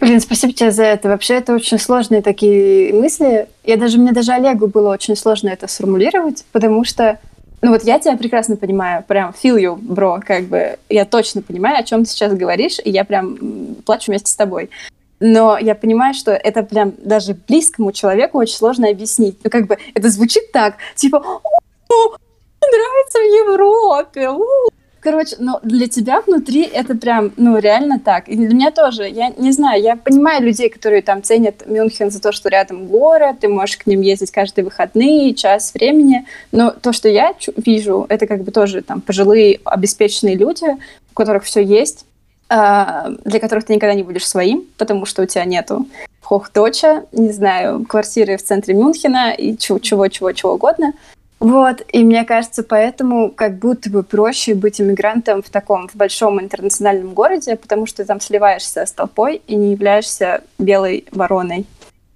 Блин, спасибо тебе за это. Вообще, это очень сложные такие мысли. Я даже, мне даже Олегу было очень сложно это сформулировать, потому что, ну вот я тебя прекрасно понимаю, прям feel you, бро, как бы, я точно понимаю, о чем ты сейчас говоришь, и я прям плачу вместе с тобой. Но я понимаю, что это прям даже близкому человеку очень сложно объяснить. Ну, как бы это звучит так, типа, нравится в Европе, Короче, но для тебя внутри это прям, ну, реально так. И для меня тоже. Я не знаю, я понимаю людей, которые там ценят Мюнхен за то, что рядом город, ты можешь к ним ездить каждые выходные, час времени. Но то, что я вижу, это как бы тоже там пожилые, обеспеченные люди, у которых все есть, а, для которых ты никогда не будешь своим, потому что у тебя нету хохточа, не знаю, квартиры в центре Мюнхена и чего-чего-чего угодно. Вот, и мне кажется, поэтому как будто бы проще быть иммигрантом в таком, в большом интернациональном городе, потому что ты там сливаешься с толпой и не являешься белой вороной.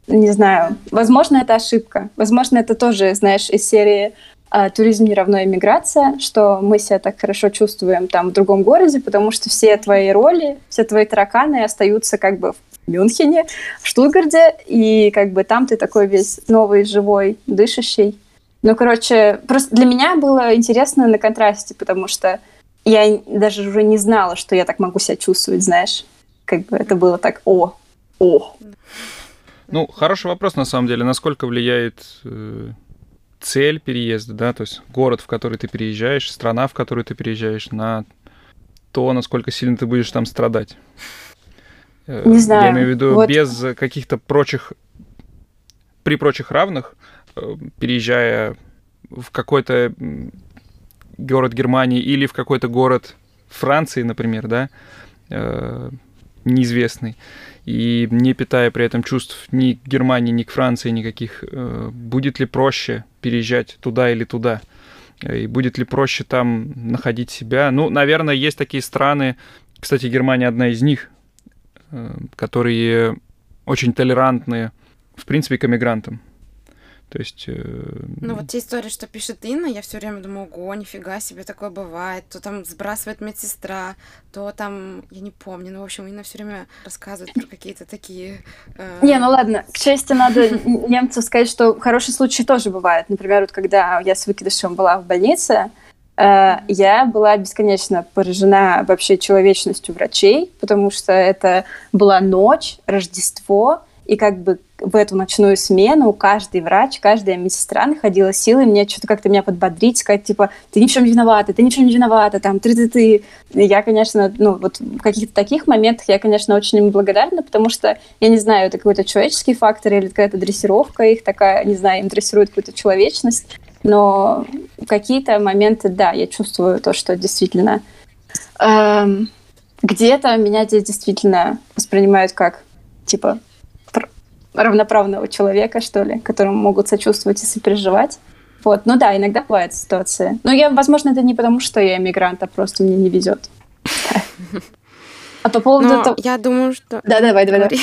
Не знаю, возможно, это ошибка. Возможно, это тоже, знаешь, из серии а, туризм не равно иммиграция, что мы себя так хорошо чувствуем там в другом городе, потому что все твои роли, все твои тараканы остаются как бы в Мюнхене, в Штутгарде, и как бы там ты такой весь новый, живой, дышащий. Ну, короче, просто для меня было интересно на контрасте, потому что я даже уже не знала, что я так могу себя чувствовать, знаешь. Как бы это было так, о, о. Ну, хороший вопрос, на самом деле. Насколько влияет э, цель переезда, да, то есть город, в который ты переезжаешь, страна, в которую ты переезжаешь, на то, насколько сильно ты будешь там страдать. Э, Не знаю. Я имею в виду вот. без каких-то прочих, при прочих равных, переезжая в какой-то город Германии или в какой-то город Франции, например, да, э, неизвестный, и не питая при этом чувств ни к Германии, ни к Франции никаких, э, будет ли проще переезжать туда или туда? И будет ли проще там находить себя? Ну, наверное, есть такие страны, кстати, Германия одна из них, э, которые очень толерантны, в принципе, к эмигрантам. То есть... Э, ну вот те истории, что пишет Инна, я все время думаю, ого, нифига себе такое бывает. То там сбрасывает медсестра, то там, я не помню, ну в общем, Инна все время рассказывает про какие-то такие... Э... Не, ну ладно, к чести надо немцу сказать, что хорошие случаи тоже бывают. Например, вот когда я с выкидышем была в больнице, э, я была бесконечно поражена вообще человечностью врачей, потому что это была ночь, Рождество, и как бы в эту ночную смену каждый врач, каждая медсестра находила силы мне что-то как-то меня подбодрить, сказать, типа, ты ни в чем не виновата, ты ни в чем не виновата, там, ты-ты-ты. Я, конечно, ну, вот в каких-то таких моментах я, конечно, очень им благодарна, потому что, я не знаю, это какой-то человеческий фактор или какая-то дрессировка их такая, не знаю, им дрессирует какую-то человечность, но какие-то моменты, да, я чувствую то, что действительно эм, где-то меня здесь действительно воспринимают как, типа, равноправного человека, что ли, которому могут сочувствовать и сопереживать. Вот, ну да, иногда бывают ситуации. Но я, возможно, это не потому, что я иммигрант, а просто мне не везет. А по поводу того... Я думаю, что... Да, давай, давай, давай.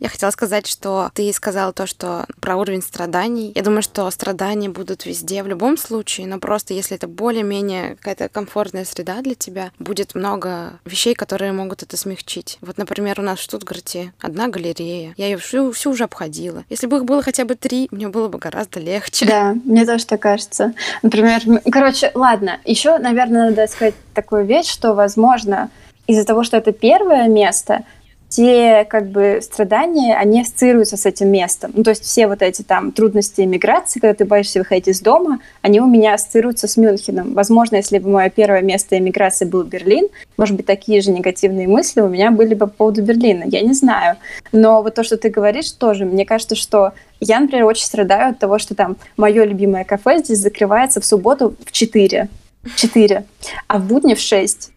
Я хотела сказать, что ты сказала то, что про уровень страданий. Я думаю, что страдания будут везде в любом случае, но просто если это более-менее какая-то комфортная среда для тебя, будет много вещей, которые могут это смягчить. Вот, например, у нас в Штутгарте одна галерея. Я ее всю, всю уже обходила. Если бы их было хотя бы три, мне было бы гораздо легче. Да, мне тоже так кажется. Например, короче, ладно, еще, наверное, надо сказать такую вещь, что, возможно, из-за того, что это первое место, те как бы страдания, они ассоциируются с этим местом. Ну, то есть все вот эти там трудности иммиграции, когда ты боишься выходить из дома, они у меня ассоциируются с Мюнхеном. Возможно, если бы мое первое место иммиграции был Берлин, может быть, такие же негативные мысли у меня были бы по поводу Берлина. Я не знаю. Но вот то, что ты говоришь, тоже, мне кажется, что я, например, очень страдаю от того, что там мое любимое кафе здесь закрывается в субботу в 4. 4, а в будни в 6.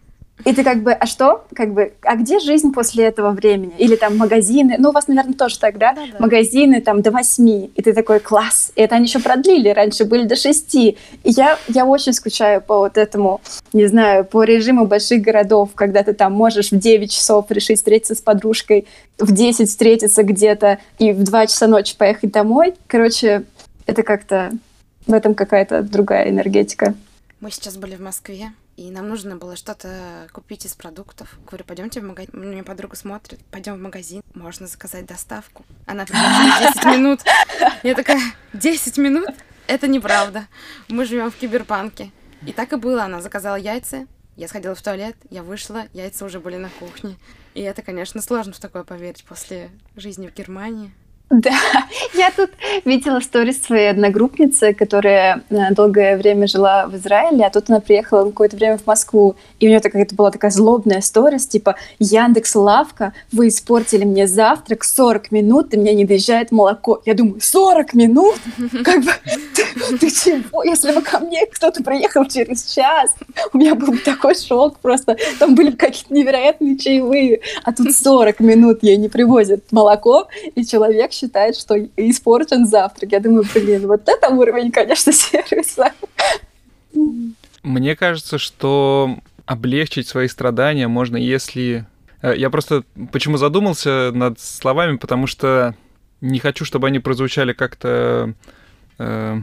И ты как бы, а что? Как бы, а где жизнь после этого времени? Или там магазины, ну, у вас, наверное, тоже так, да? да, да. Магазины там до восьми, и ты такой, класс. И это они еще продлили, раньше были до шести. И я, я очень скучаю по вот этому, не знаю, по режиму больших городов, когда ты там можешь в 9 часов решить встретиться с подружкой, в 10 встретиться где-то и в 2 часа ночи поехать домой. Короче, это как-то в этом какая-то другая энергетика. Мы сейчас были в Москве, и нам нужно было что-то купить из продуктов. Говорю, пойдемте в магазин. Мне подруга смотрит, пойдем в магазин, можно заказать доставку. Она пришла 10 минут. Я такая, 10 минут? Это неправда. Мы живем в киберпанке. И так и было. Она заказала яйца, я сходила в туалет, я вышла, яйца уже были на кухне. И это, конечно, сложно в такое поверить после жизни в Германии. Да, я тут видела сторис своей одногруппницы, которая э, долгое время жила в Израиле, а тут она приехала какое-то время в Москву, и у нее такая, это была такая злобная сторис, типа Яндекс Лавка, вы испортили мне завтрак, 40 минут, и мне не доезжает молоко. Я думаю, 40 минут? Как бы, ты, ты чего? Если бы ко мне кто-то приехал через час, у меня был бы такой шок просто. Там были какие-то невероятные чаевые, а тут 40 минут ей не привозят молоко, и человек считает, что испорчен завтрак. Я думаю, блин, вот это уровень, конечно, сервиса. Мне кажется, что облегчить свои страдания можно, если... Э, я просто почему задумался над словами, потому что не хочу, чтобы они прозвучали как-то... Э...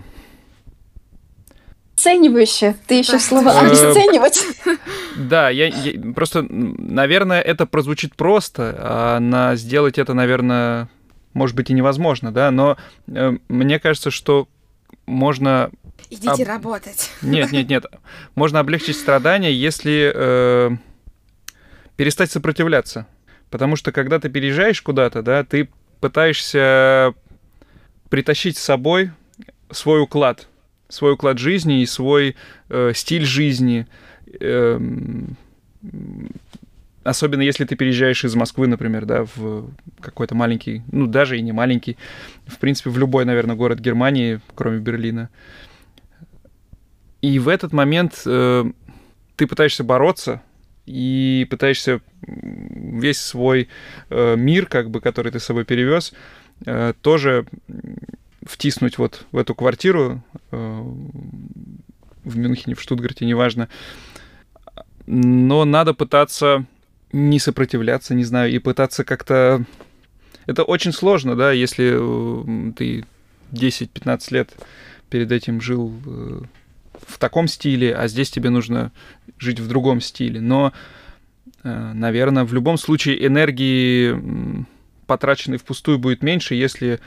Оценивающе. Ты еще слово э, обесценивать. Да, я, я просто, наверное, это прозвучит просто, а на сделать это, наверное, может быть и невозможно, да, но э, мне кажется, что можно... Идите об... работать. Нет, нет, нет. Можно облегчить страдания, если э, перестать сопротивляться. Потому что когда ты переезжаешь куда-то, да, ты пытаешься притащить с собой свой уклад, свой уклад жизни и свой э, стиль жизни. Э, Особенно если ты переезжаешь из Москвы, например, да, в какой-то маленький, ну, даже и не маленький, в принципе, в любой, наверное, город Германии, кроме Берлина. И в этот момент э, ты пытаешься бороться и пытаешься весь свой э, мир, как бы, который ты с собой перевез, э, тоже втиснуть вот в эту квартиру э, в Мюнхене, в Штутгарте, неважно. Но надо пытаться не сопротивляться, не знаю, и пытаться как-то... Это очень сложно, да, если э, ты 10-15 лет перед этим жил э, в таком стиле, а здесь тебе нужно жить в другом стиле. Но, э, наверное, в любом случае энергии, потраченной впустую, будет меньше, если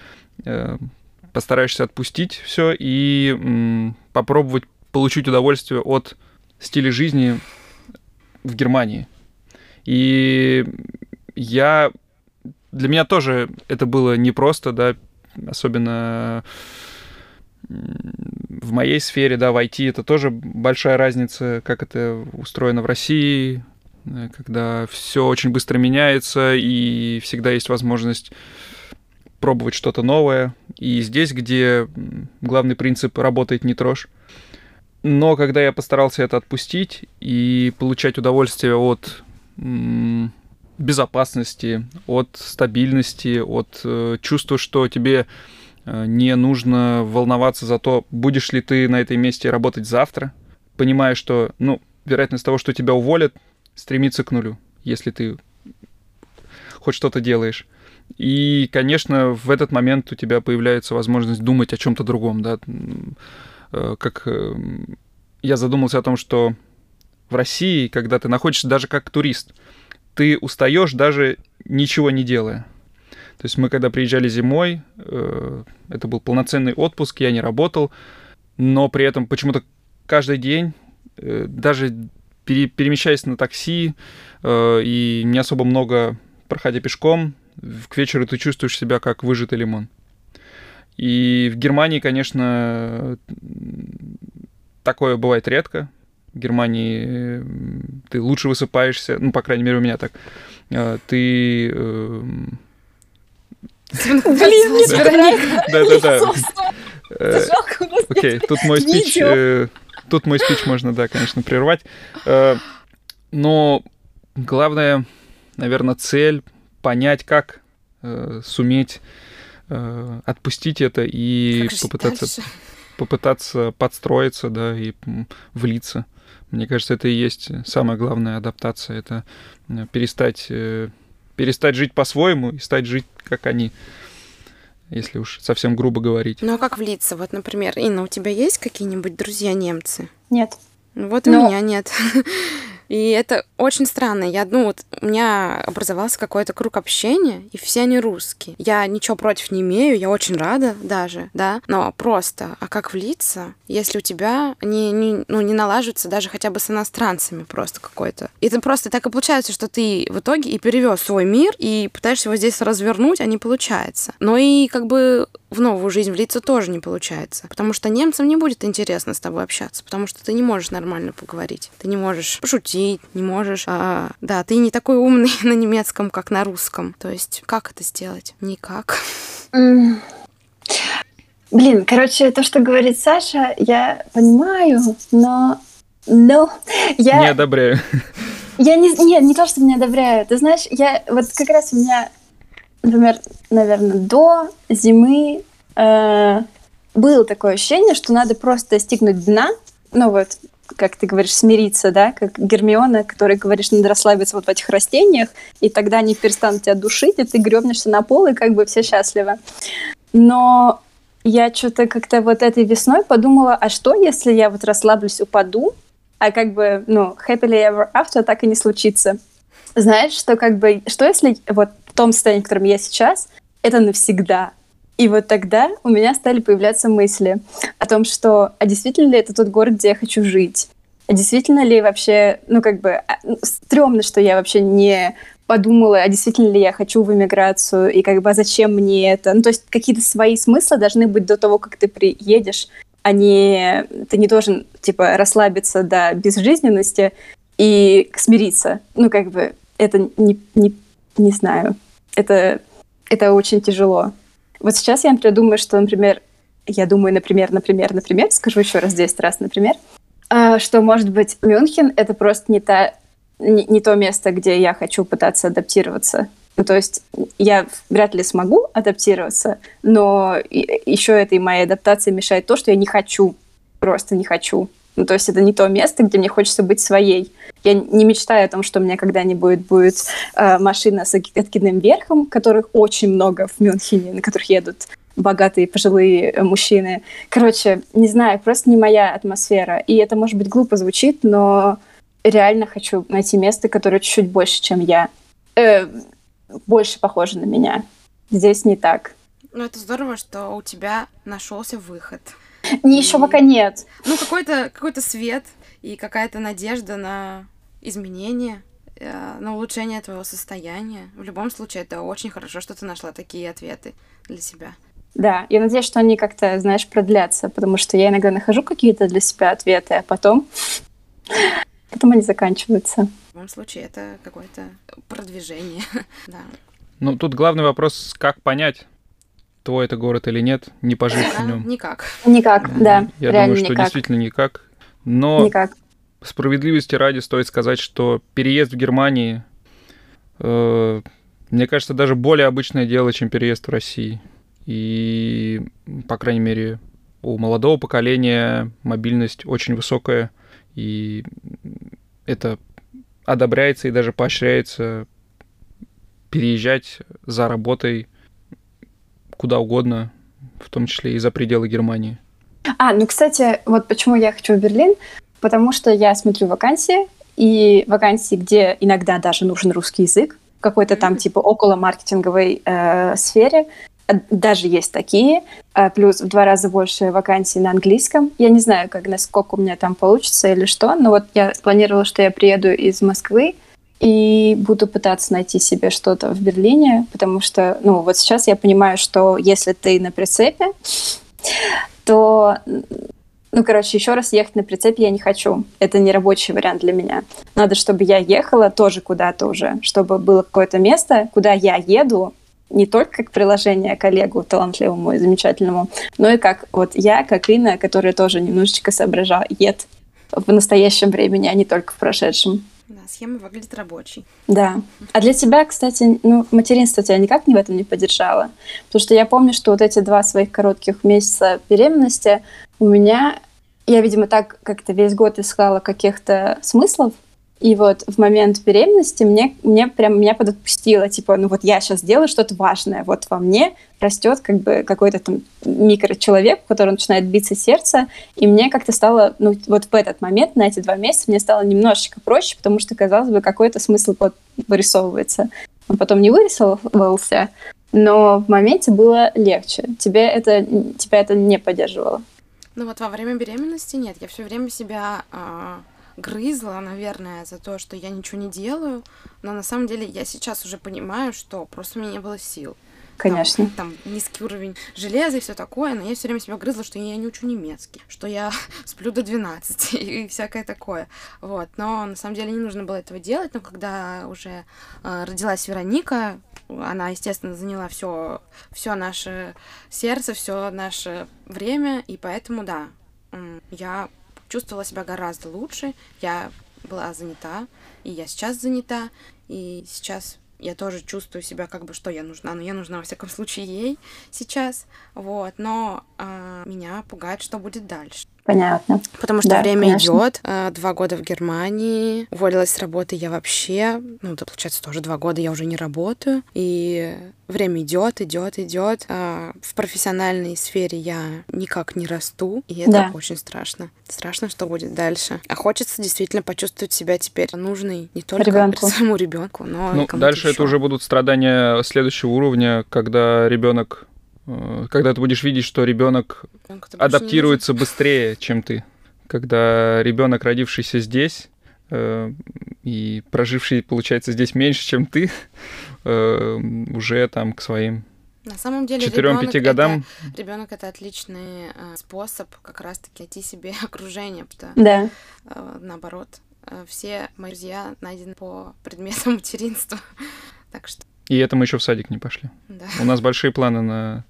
постараешься отпустить все и попробовать получить удовольствие от стиля жизни в Германии. И я... Для меня тоже это было непросто, да, особенно в моей сфере, да, в IT это тоже большая разница, как это устроено в России, э, когда все очень быстро меняется и всегда есть возможность пробовать что-то новое. И здесь, где главный принцип работает не трожь. Но когда я постарался это отпустить и получать удовольствие от безопасности, от стабильности, от э, чувства, что тебе Э, не нужно волноваться за то, будешь ли ты на этой месте работать завтра, понимая, что, ну, вероятность того, что тебя уволят, стремится к нулю, если ты хоть что-то делаешь. И, конечно, в этот момент у тебя появляется возможность думать о чем-то другом, да, э, как э, я задумался о том, что в России, когда ты находишься даже как турист, ты устаешь даже ничего не делая. То есть мы когда приезжали зимой, э, это был полноценный отпуск, я не работал, но при этом почему-то каждый день, э, даже перемещаясь на такси э, и не особо много проходя пешком, к вечеру ты чувствуешь себя как выжатый лимон. И в Германии, конечно, такое бывает редко. В Германии ты лучше высыпаешься, ну, по крайней мере, у меня так. Ты Блин, не Да-да-да. Э, окей, тут мой спич... Э, тут мой спич можно, да, конечно, прервать. Э, но главное, наверное, цель понять, как суметь отпустить это и попытаться попытаться подстроиться, да, и влиться. Мне кажется, это и есть самая главная адаптация. Это перестать перестать жить по-своему и стать жить, как они, если уж совсем грубо говорить. Ну а как влиться? Вот, например, Инна, у тебя есть какие-нибудь друзья-немцы? Нет. Вот Но... у меня нет. И это очень странно. Я, ну, вот у меня образовался какой-то круг общения, и все они русские. Я ничего против не имею, я очень рада даже, да, но просто, а как влиться, если у тебя не, не, ну, не налаживается даже хотя бы с иностранцами просто какой-то. И это просто так и получается, что ты в итоге и перевез свой мир, и пытаешься его здесь развернуть, а не получается. Но и как бы в новую жизнь влиться тоже не получается. Потому что немцам не будет интересно с тобой общаться, потому что ты не можешь нормально поговорить. Ты не можешь пошутить, не можешь... А, да, ты не такой умный на немецком, как на русском. То есть как это сделать? Никак. Блин, короче, то, что говорит Саша, я понимаю, но... Но я... Не одобряю. Я не... Нет, не то, что не одобряю. Ты знаешь, я... Вот как раз у меня например, наверное, до зимы э, было такое ощущение, что надо просто достигнуть дна, ну вот, как ты говоришь, смириться, да, как Гермиона, которая говорит, что надо расслабиться вот в этих растениях, и тогда они перестанут тебя душить, и ты гребнешься на пол, и как бы все счастливы. Но я что-то как-то вот этой весной подумала, а что, если я вот расслаблюсь, упаду, а как бы, ну, happily ever after так и не случится. Знаешь, что как бы, что если вот том состоянии, в котором я сейчас, это навсегда. И вот тогда у меня стали появляться мысли о том, что а действительно ли это тот город, где я хочу жить? А действительно ли вообще, ну как бы, а, ну, стрёмно, что я вообще не подумала, а действительно ли я хочу в эмиграцию, и как бы, а зачем мне это? Ну, то есть какие-то свои смыслы должны быть до того, как ты приедешь, а не... Ты не должен, типа, расслабиться до безжизненности и смириться. Ну, как бы, это не, не, не знаю это, это очень тяжело. Вот сейчас я, например, думаю, что, например, я думаю, например, например, например, скажу еще раз 10 раз, например, а, что, может быть, Мюнхен — это просто не, та, не, не то место, где я хочу пытаться адаптироваться. Ну, то есть я вряд ли смогу адаптироваться, но еще этой моей адаптации мешает то, что я не хочу, просто не хочу. Ну, то есть это не то место, где мне хочется быть своей. Я не мечтаю о том, что у меня когда-нибудь будет э, машина с откидным верхом, которых очень много в Мюнхене, на которых едут богатые пожилые мужчины. Короче, не знаю, просто не моя атмосфера. И это, может быть, глупо звучит, но реально хочу найти место, которое чуть-чуть больше, чем я. Э, больше похоже на меня. Здесь не так. Ну, это здорово, что у тебя нашелся выход. Не, еще пока нет. Ну, какой-то какой свет и какая-то надежда на изменение, э, на улучшение твоего состояния. В любом случае, это очень хорошо, что ты нашла такие ответы для себя. Да, я надеюсь, что они как-то, знаешь, продлятся, потому что я иногда нахожу какие-то для себя ответы, а потом, потом они заканчиваются. В любом случае, это какое-то продвижение, да. Ну, тут главный вопрос, как понять, твой это город или нет, не пожив в нем. Никак. Никак, да. Я думаю, что никак. действительно никак. Но никак. справедливости ради стоит сказать, что переезд в Германии, э, мне кажется, даже более обычное дело, чем переезд в России. И, по крайней мере, у молодого поколения мобильность очень высокая, и это одобряется и даже поощряется переезжать за работой куда угодно, в том числе и за пределы Германии. А, ну, кстати, вот почему я хочу в Берлин, потому что я смотрю вакансии, и вакансии, где иногда даже нужен русский язык, какой-то там типа около маркетинговой э, сфере, даже есть такие, э, плюс в два раза больше вакансий на английском. Я не знаю, как насколько у меня там получится или что, но вот я планировала, что я приеду из Москвы, и буду пытаться найти себе что-то в Берлине, потому что, ну, вот сейчас я понимаю, что если ты на прицепе, то, ну, короче, еще раз ехать на прицепе я не хочу. Это не рабочий вариант для меня. Надо, чтобы я ехала тоже куда-то уже, чтобы было какое-то место, куда я еду, не только как приложение коллегу талантливому и замечательному, но и как вот я, как Инна, которая тоже немножечко соображает в настоящем времени, а не только в прошедшем. Да, схема выглядит рабочей. Да. А для тебя, кстати, ну, материнство тебя никак не в этом не поддержало? Потому что я помню, что вот эти два своих коротких месяца беременности у меня... Я, видимо, так как-то весь год искала каких-то смыслов, и вот в момент беременности мне, мне прям меня подотпустило, типа, ну вот я сейчас делаю что-то важное, вот во мне растет как бы какой-то там микрочеловек, у которого начинает биться сердце, и мне как-то стало, ну вот в этот момент, на эти два месяца, мне стало немножечко проще, потому что, казалось бы, какой-то смысл вырисовывается. Он потом не вырисовывался, но в моменте было легче. Тебе это, тебя это не поддерживало? Ну вот во время беременности нет, я все время себя а, грызла, наверное, за то, что я ничего не делаю, но на самом деле я сейчас уже понимаю, что просто у меня не было сил. Конечно. Там, там низкий уровень железа и все такое, но я все время себя грызла, что я не учу немецкий, что я сплю до 12 и всякое такое. Вот. Но на самом деле не нужно было этого делать, но когда уже э, родилась Вероника, она, естественно, заняла все, все наше сердце, все наше время, и поэтому, да, я чувствовала себя гораздо лучше. Я была занята, и я сейчас занята, и сейчас я тоже чувствую себя как бы, что я нужна, но я нужна, во всяком случае, ей сейчас, вот, но э, меня пугает, что будет дальше. Понятно. Потому что да, время идет. А, два года в Германии. Уволилась с работы я вообще. Ну, это получается тоже два года я уже не работаю. И время идет, идет, идет. А, в профессиональной сфере я никак не расту. И это да. очень страшно. Страшно, что будет дальше. А хочется действительно почувствовать себя теперь нужной не только ребенку. своему ребенку, но ну, и дальше еще. это уже будут страдания следующего уровня, когда ребенок когда ты будешь видеть, что ребенок адаптируется быстрее, чем ты. Когда ребенок, родившийся здесь э, и проживший, получается, здесь меньше, чем ты, э, уже там к своим на самом деле, 4-5 годам. ребенок это отличный э, способ как раз-таки найти себе окружение. Потому, да. Э, наоборот, э, все мои друзья найдены по предметам материнства. так что. И это мы еще в садик не пошли. Да. У нас большие планы на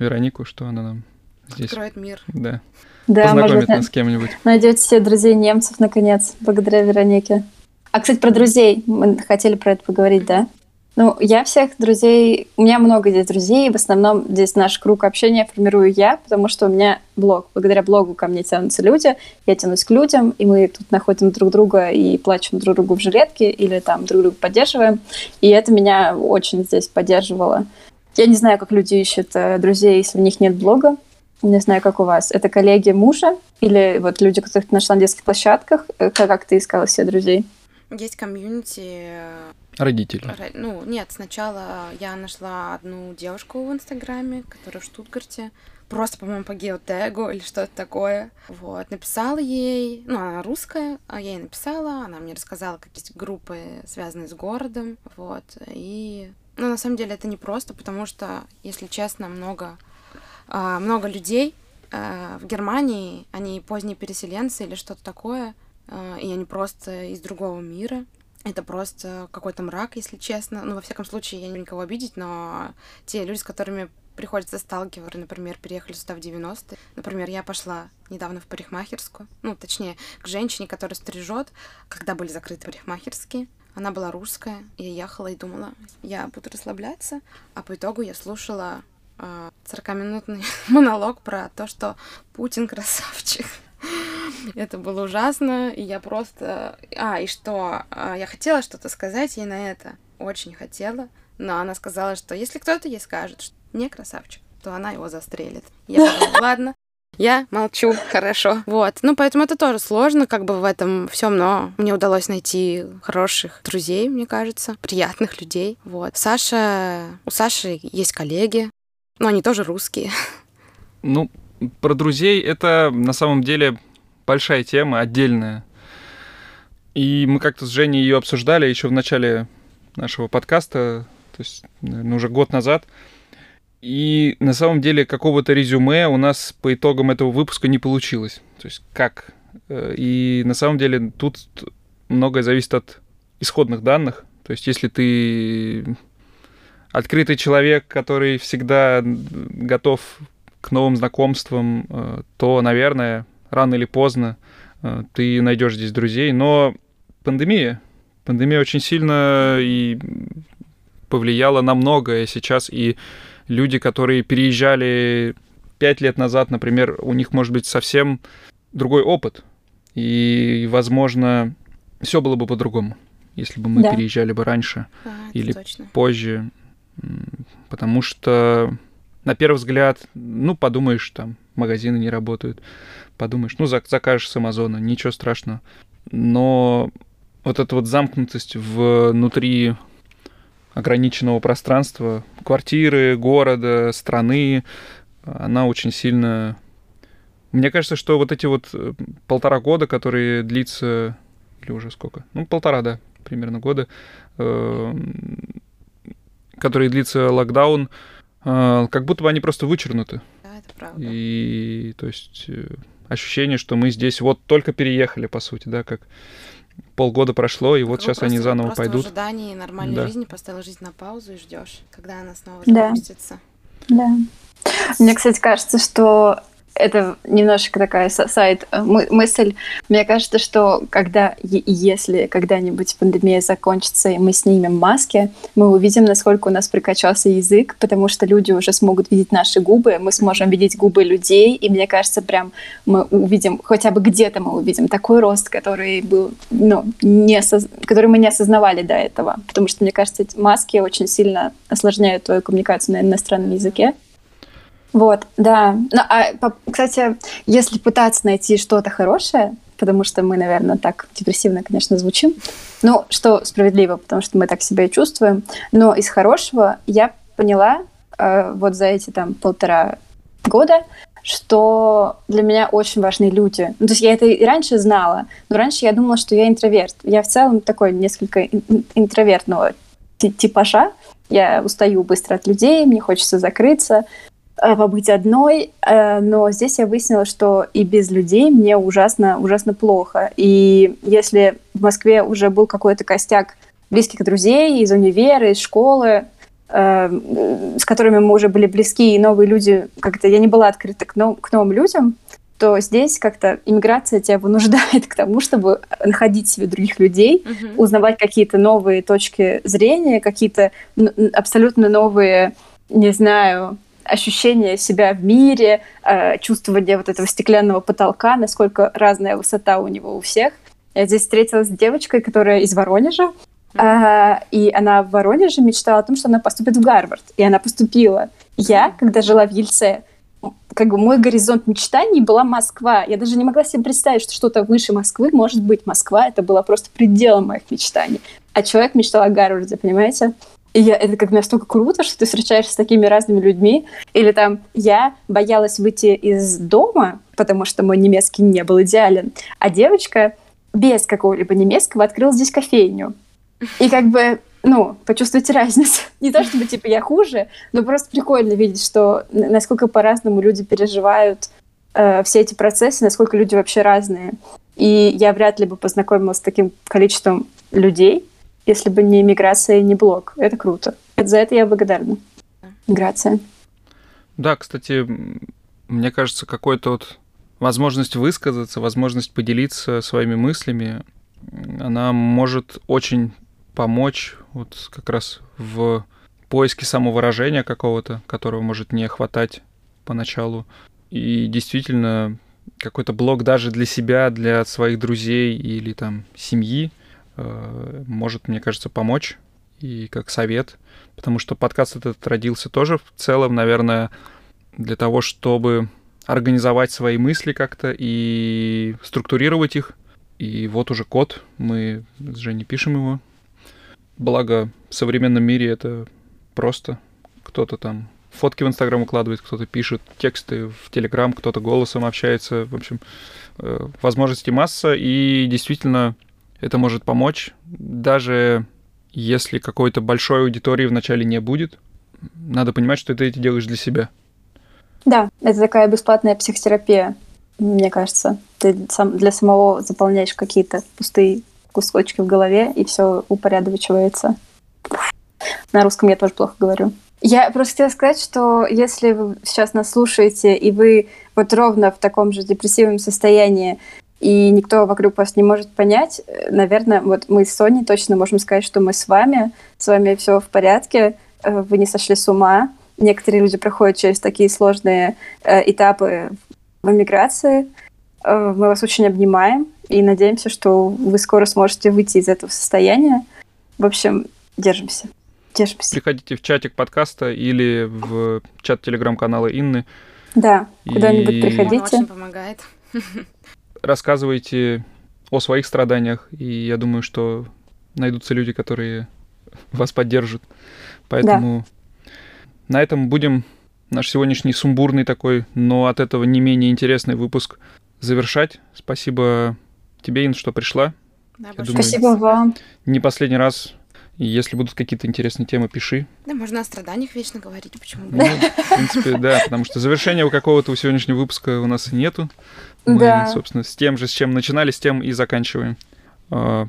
Веронику, что она нам здесь... Откроет мир. Да. Да, Познакомит может, нас с кем-нибудь. Найдете себе друзей немцев, наконец, благодаря Веронике. А, кстати, про друзей. Мы хотели про это поговорить, да? Ну, я всех друзей... У меня много здесь друзей, в основном здесь наш круг общения формирую я, потому что у меня блог. Благодаря блогу ко мне тянутся люди, я тянусь к людям, и мы тут находим друг друга и плачем друг другу в жилетке или там друг друга поддерживаем. И это меня очень здесь поддерживало. Я не знаю, как люди ищут э, друзей, если у них нет блога. Не знаю, как у вас. Это коллеги мужа или вот люди, которых ты нашла на детских площадках? Э, как, как ты искала себе друзей? Есть комьюнити... Родители. Ну, нет, сначала я нашла одну девушку в Инстаграме, которая в Штутгарте просто, по-моему, по геотегу или что-то такое. Вот, написала ей, ну, она русская, а я ей написала, она мне рассказала, какие есть группы, связанные с городом, вот, и... Ну, на самом деле это не просто, потому что, если честно, много, а, много людей а, в Германии, они поздние переселенцы или что-то такое, а, и они просто из другого мира, это просто какой-то мрак, если честно. Ну, во всяком случае, я не никого обидеть, но те люди, с которыми приходится сталкиваться, например, переехали сюда в 90-е. Например, я пошла недавно в парикмахерскую, ну, точнее, к женщине, которая стрижет, когда были закрыты парикмахерские. Она была русская, я ехала и думала, я буду расслабляться, а по итогу я слушала э, 40-минутный монолог про то, что Путин красавчик. Это было ужасно, и я просто... А, и что? А, я хотела что-то сказать ей на это. Очень хотела. Но она сказала, что если кто-то ей скажет, что не красавчик, то она его застрелит. Я подумала, ладно, я молчу, хорошо. Вот. Ну, поэтому это тоже сложно, как бы в этом всем, но мне удалось найти хороших друзей, мне кажется, приятных людей. Вот. Саша, у Саши есть коллеги, но они тоже русские. Ну, про друзей это на самом деле большая тема, отдельная. И мы как-то с Женей ее обсуждали еще в начале нашего подкаста, то есть, наверное, уже год назад. И на самом деле какого-то резюме у нас по итогам этого выпуска не получилось. То есть как? Э, и на самом деле тут многое зависит от исходных данных. То есть если ты открытый человек, который всегда готов к новым знакомствам, э, то, наверное, рано или поздно э, ты найдешь здесь друзей. Но пандемия, пандемия очень сильно и повлияла на многое сейчас, и люди, которые переезжали пять лет назад, например, у них может быть совсем другой опыт. И, возможно, все было бы по-другому, если бы мы да. переезжали бы раньше а, или точно. позже. Потому что, на первый взгляд, ну, подумаешь, там, магазины не работают. Подумаешь, ну, закажешь с Амазона, ничего страшного. Но вот эта вот замкнутость внутри ограниченного пространства, квартиры, города, страны, она очень сильно... Мне кажется, что вот эти вот э, полтора года, которые длится, или уже сколько? Ну, полтора, да, примерно года, э, которые длится локдаун, э, как будто бы они просто вычеркнуты. Да, это правда. И, то есть, ощущение, что мы здесь вот только переехали, по сути, да, как полгода прошло, и вот сейчас они заново просто пойдут. в ожидании нормальной да. жизни поставил жизнь на паузу и ждешь, когда она снова запустится. Да. да. Мне, кстати, кажется, что это немножечко такая сайт э, мысль. Мне кажется, что когда, если когда-нибудь пандемия закончится, и мы снимем маски, мы увидим, насколько у нас прикачался язык, потому что люди уже смогут видеть наши губы, мы сможем видеть губы людей, и мне кажется, прям мы увидим, хотя бы где-то мы увидим такой рост, который был, ну, не соз... который мы не осознавали до этого. Потому что, мне кажется, эти маски очень сильно осложняют твою коммуникацию на иностранном языке. Вот, да. Ну, а, кстати, если пытаться найти что-то хорошее, потому что мы, наверное, так депрессивно, конечно, звучим, ну, что справедливо, потому что мы так себя и чувствуем, но из хорошего я поняла э, вот за эти там полтора года, что для меня очень важны люди. Ну, то есть я это и раньше знала, но раньше я думала, что я интроверт. Я в целом такой несколько интровертного типажа. Я устаю быстро от людей, мне хочется закрыться, побыть одной, э, но здесь я выяснила, что и без людей мне ужасно, ужасно плохо. И если в Москве уже был какой-то костяк близких друзей из универа, из школы, э, с которыми мы уже были близки, и новые люди, как-то я не была открыта к, нов- к новым людям, то здесь как-то иммиграция тебя вынуждает к тому, чтобы находить себе других людей, uh-huh. узнавать какие-то новые точки зрения, какие-то абсолютно новые, не знаю, ощущение себя в мире, э, чувствование вот этого стеклянного потолка, насколько разная высота у него у всех. Я здесь встретилась с девочкой, которая из Воронежа, А, и она в Воронеже мечтала о том, что она поступит в Гарвард. И она поступила. Я, когда жила в Ельце, как бы мой горизонт мечтаний была Москва. Я даже не могла себе представить, что что-то выше Москвы может быть Москва. Это было просто пределом моих мечтаний. А человек мечтал о Гарварде, понимаете? И я, это как настолько круто, что ты встречаешься с такими разными людьми. Или там я боялась выйти из дома, потому что мой немецкий не был идеален. А девочка без какого-либо немецкого открыла здесь кофейню. И как бы, ну, почувствуйте разницу. Не то, чтобы, типа, я хуже, но просто прикольно видеть, что насколько по-разному люди переживают э, все эти процессы, насколько люди вообще разные. И я вряд ли бы познакомилась с таким количеством людей, если бы не миграция не блог. Это круто. За это я благодарна. Миграция. Да, кстати, мне кажется, какой-то вот возможность высказаться, возможность поделиться своими мыслями, она может очень помочь вот как раз в поиске самовыражения какого-то, которого может не хватать поначалу. И действительно, какой-то блог даже для себя, для своих друзей или там семьи может, мне кажется, помочь и как совет, потому что подкаст этот родился тоже в целом, наверное, для того, чтобы организовать свои мысли как-то и структурировать их. И вот уже код, мы с Женей пишем его. Благо, в современном мире это просто. Кто-то там фотки в Инстаграм укладывает, кто-то пишет тексты в Телеграм, кто-то голосом общается. В общем, э, возможностей масса, и действительно это может помочь, даже если какой-то большой аудитории вначале не будет. Надо понимать, что ты это делаешь для себя. Да, это такая бесплатная психотерапия, мне кажется. Ты сам для самого заполняешь какие-то пустые кусочки в голове, и все упорядочивается. На русском я тоже плохо говорю. Я просто хотела сказать, что если вы сейчас нас слушаете, и вы вот ровно в таком же депрессивном состоянии, и никто вокруг вас не может понять, наверное, вот мы с Соней точно можем сказать, что мы с вами, с вами все в порядке, э, вы не сошли с ума, некоторые люди проходят через такие сложные э, этапы в эмиграции. Э, мы вас очень обнимаем и надеемся, что вы скоро сможете выйти из этого состояния. В общем, держимся. Держимся. Приходите в чатик подкаста или в чат телеграм-канала Инны. Да, куда-нибудь и... приходите. Он очень помогает. Рассказывайте о своих страданиях, и я думаю, что найдутся люди, которые вас поддержат. Поэтому да. На этом будем наш сегодняшний сумбурный такой, но от этого не менее интересный выпуск завершать. Спасибо тебе, Ин, что пришла. Да, думаю, Спасибо вам. Не последний раз. Если будут какие-то интересные темы, пиши. Да, можно о страданиях вечно говорить, почему бы ну, В принципе, да, потому что завершения у какого-то у сегодняшнего выпуска у нас нету. Мы, да. собственно, с тем же, с чем начинали, с тем и заканчиваем. А,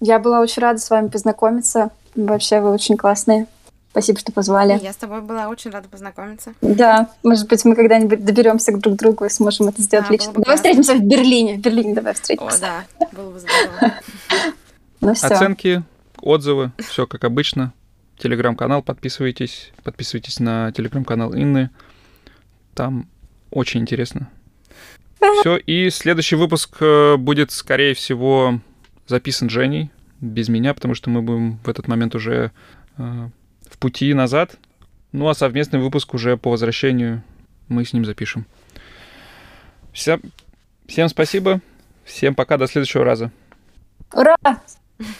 Я была очень рада с вами познакомиться. Вообще, вы очень классные. Спасибо, что позвали. Я с тобой была очень рада познакомиться. Да, может быть, мы когда-нибудь доберемся к друг другу и сможем это сделать да, лично. Давай классно. встретимся в Берлине. В Берлине давай встретимся. О, да, было бы здорово. Ну все. Оценки, отзывы, все как обычно. Телеграм-канал подписывайтесь, подписывайтесь на телеграм-канал Инны. Там очень интересно. Все, и следующий выпуск э, будет, скорее всего, записан Женей, без меня, потому что мы будем в этот момент уже э, в пути назад. Ну а совместный выпуск уже по возвращению мы с ним запишем. Всем, всем спасибо. Всем пока, до следующего раза. Ура!